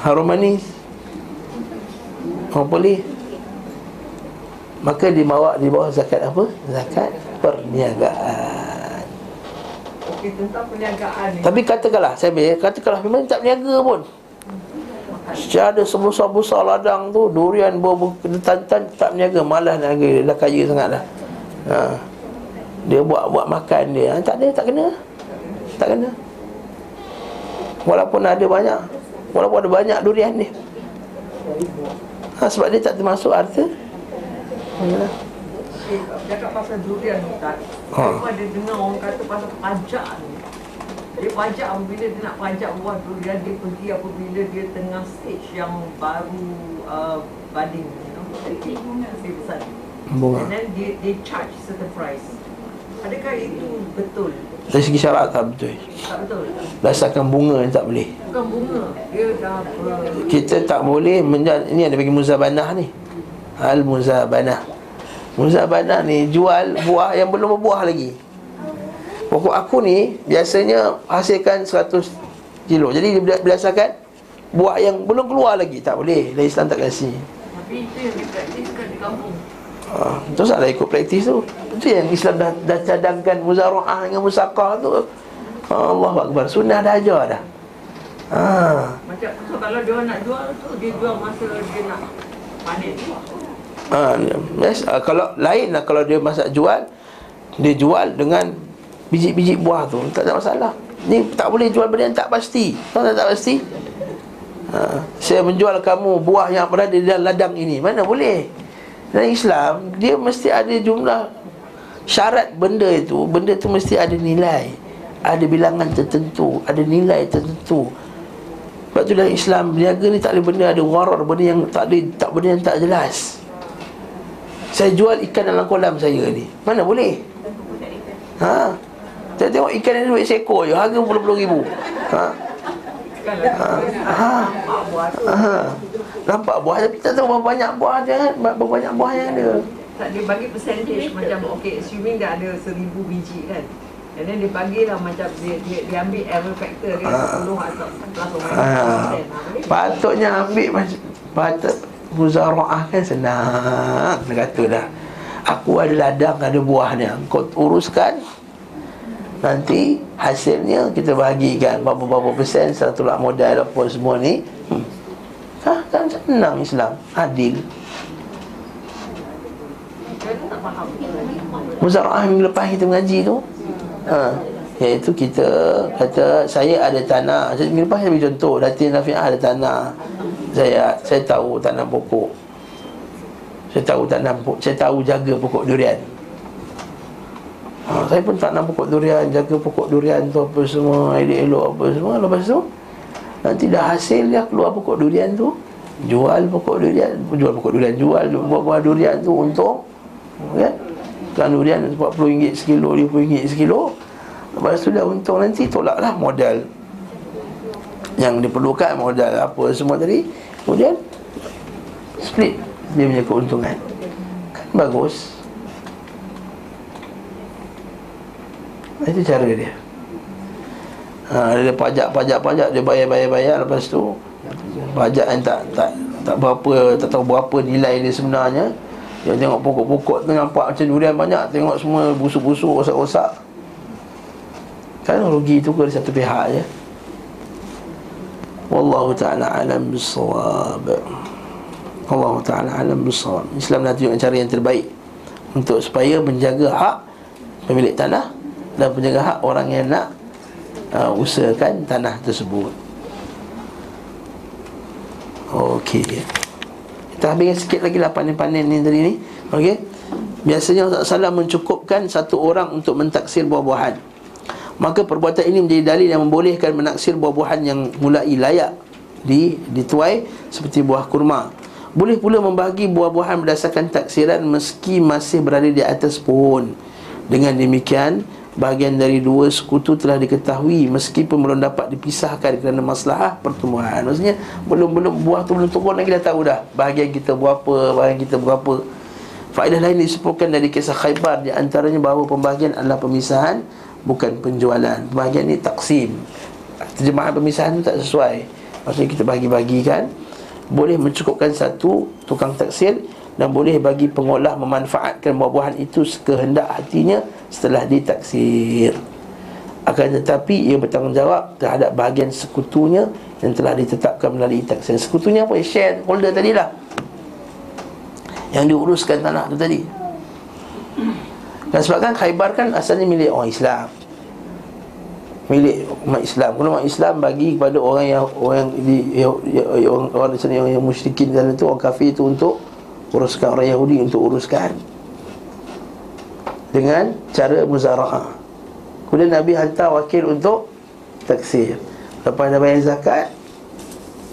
Harum manis. Orang boleh Maka dibawa di bawah zakat apa? Zakat perniagaan. Okey, tentang perniagaan ni. Tapi katakanlah Saya ambil Katakanlah memang tak berniaga pun. Secara ada sebesar-besar ladang tu Durian bertantan tak berniaga. Malah nak niaga Dia. Dah kaya sangat dah. Ha. Dia buat-buat makan dia. Ha, Tak ada, tak kena. Tak kena. Walaupun ada banyak. Walaupun ada banyak durian dia ha, Sebab dia tak termasuk harta. Ha. Okey, Cakap pasal durian Ustaz. Ha. ha. Saya ada dengar orang kata pasal pajak ni. Dia pajak apabila dia nak pajak buah durian Dia pergi apabila dia tengah stage yang baru uh, budding you know, besar. Bunga And then dia, dia charge certain price. Adakah itu betul? Dari segi syarat tak betul. Tak betul? Dasarkan bunga ni tak boleh. Bukan bunga. Dia dah ber... Kita tak boleh menja- Ini ada bagi muzabanah ni. Al-muzabanah. Muzabanah ni jual buah yang belum berbuah lagi. Pokok aku ni Biasanya hasilkan 100 kilo. Jadi dia berdasarkan Buah yang belum keluar lagi. Tak boleh. Dalam Islam tak kasi. Tapi itu yang dipraktiskan di kampung. Ha, Terus ada ikut praktis tu. Itu yang Islam dah, dah cadangkan Muzara'ah dengan musaqah tu. Allah Akbar. Sunnah dah ajar dah. Ha. Macam so, kalau dia nak jual tu Dia jual masa dia nak panen Ha, yes, uh, kalau lain lah kalau dia masak jual dia jual dengan biji-biji buah tu tak ada masalah. Ni tak boleh jual benda yang tak pasti. Tahu tak tak pasti? Ha, saya menjual kamu buah yang berada di dalam ladang ini. Mana boleh? Dalam Islam dia mesti ada jumlah syarat benda itu, benda tu mesti ada nilai. Ada bilangan tertentu, ada nilai tertentu. Sebab tu dalam Islam Berniaga ni tak ada benda Ada warar Benda yang tak ada tak Benda yang tak jelas Saya jual ikan dalam kolam saya ni. Mana boleh? Ha? Saya tengok ikan ni duit seekor je Harga puluh-puluh ribu. Ha? Ha? Tu Ha? Nampak buah Tapi tak tahu berapa banyak buah dia Berapa banyak buah yang ada. Tak dia bagi percentage macam okay assuming dia ada seribu biji kan. And then dia bagilah macam dia, dia, dia ambil error factor dia Ah. 10 atau plus or minus ha. 10%. Ha, boleh? Patutnya ambil macam Patut Muzara'ah kan senang. Dia kata dah Aku ada ladang Ada buahnya. Kau uruskan. Nanti hasilnya kita bahagikan. Berapa-berapa persen Setelah tolak modal apa semua ni. Hmm. ha, Kan senang Islam. Adil. Muzara'ah minggu lepas kita mengaji tu? Ha, Iaitu kita Kata saya ada tanah. Saya bagi contoh Datin Rafi'ah ada tanah Saya saya tahu tanam pokok. Saya tahu tanam pokok. Saya tahu jaga pokok durian. Ha, Saya pun tanam pokok durian. Jaga pokok durian tu apa semua Elok-elok apa semua. Lepas tu Nanti dah hasil dia keluar pokok durian tu. Jual pokok durian. Jual pokok durian Jual buah-buah durian tu untung. Kan kan durian RM40 sekilo RM50 sekilo. Lepas tu dah untung. Nanti tolaklah modal yang diperlukan modal apa semua tadi kemudian split Dia punya keuntungan. Kan bagus. Itu cara dia. Ha, Dia pajak, pajak, pajak Dia bayar, bayar, bayar Lepas tu Pajak yang tak tak tak berapa Tak tahu berapa nilai dia sebenarnya. Dia tengok pokok-pokok tu Nampak macam durian banyak Tengok semua busuk-busuk, rosak-rosak. Kan rugi tu ke satu pihak je Wallahu ta'ala alam bisawab. Allah ta'ala alam bisawab. Islam dah tunjuk cara yang terbaik Untuk supaya menjaga hak Pemilik tanah Dan menjaga hak orang yang nak uh, Usahakan tanah tersebut. Okey. Kita habiskan sikit lagi lah panen-panen ni tadi ni. Okey. Biasanya Rasulullah SAW mencukupkan satu orang untuk mentaksir buah-buahan Maka perbuatan ini menjadi dalil yang membolehkan menaksir buah-buahan yang mulai layak di dituai seperti buah kurma. Boleh pula membagi buah-buahan berdasarkan taksiran meski masih berada di atas pohon. Dengan demikian, bahagian dari dua sekutu telah diketahui meskipun belum dapat dipisahkan kerana masalah pertumbuhan. Maksudnya, belum-belum buah tu belum turun lagi dah tahu dah bahagian kita buah apa, bahagian kita buah apa. Faedah lain disebutkan dari kisah Khaybar di antaranya bahawa pembahagian adalah pemisahan bukan penjualan. Bahagian ni taksim Terjemahan pemisahan tu tak sesuai. Maksudnya kita bagi-bagikan Boleh mencukupkan satu tukang taksir Dan boleh bagi pengolah memanfaatkan buah-buahan itu Sekehendak hatinya setelah ditaksir. Akan tetapi ia bertanggungjawab terhadap bahagian sekutunya Yang telah ditetapkan melalui taksir. Sekutunya apa? Share holder tadi lah. Yang diuruskan tanah tu tadi dan sebabkan Khaybar kan asalnya milik orang Islam milik umat Islam. Kalau umat Islam bagi kepada orang yang orang di yang, orang orang di sana yang, yang musyrikin sana tu orang kafir tu untuk uruskan orang Yahudi untuk uruskan dengan cara muzaraah. Kemudian Nabi hantar wakil untuk taksir. Lepas dah bayar zakat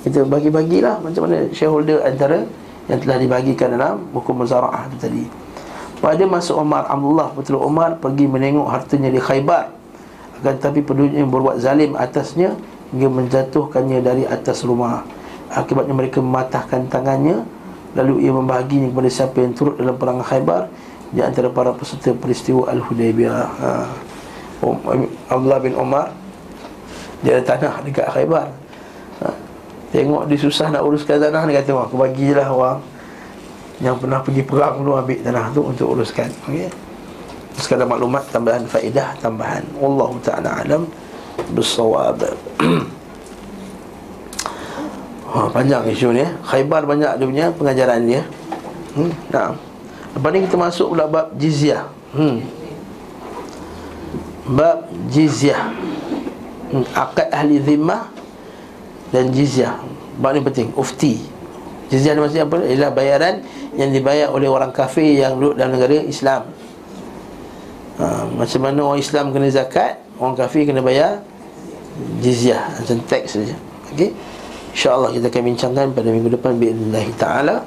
kita bagi-bagilah macam mana shareholder antara yang telah dibagikan dalam buku muzaraah tadi. Pada masa Umar. Abdullah Putera Umar pergi menengok hartanya di Khaybar. Akan tetapi penduduknya yang berbuat zalim atasnya hingga menjatuhkannya dari atas rumah. Akibatnya mereka mematahkan tangannya lalu ia membahaginya kepada siapa yang turut dalam perang Khaybar di antara para peserta peristiwa Al-Hudaybiyah. Ha. Um, Abdullah bin Umar dia ada tanah dekat Khaybar. Ha. tengok dia susah nak uruskan tanah dia kata aku bagilah orang yang pernah pergi perang dulu ambil tanah tu untuk uruskan okey? Sekadar maklumat tambahan faedah tambahan. Wallahu taala alam bisawab ha, panjang isu ni eh. Khaybar banyak dia punya pengajaran dia. Hmm, nah lepas ni kita masuk pula bab jizyah. Hmm. bab jizyah. Hmm. akad ahli zimmah dan jizyah. Bab ni penting ufti jizyah maksudnya apa? Ialah bayaran yang dibayar oleh orang kafir yang duduk dalam negara Islam. Ha, macam mana orang Islam kena zakat orang kafir kena bayar jizyah macam teks saja. Okey? Insyaallah kita akan bincangkan pada minggu depan billahi taala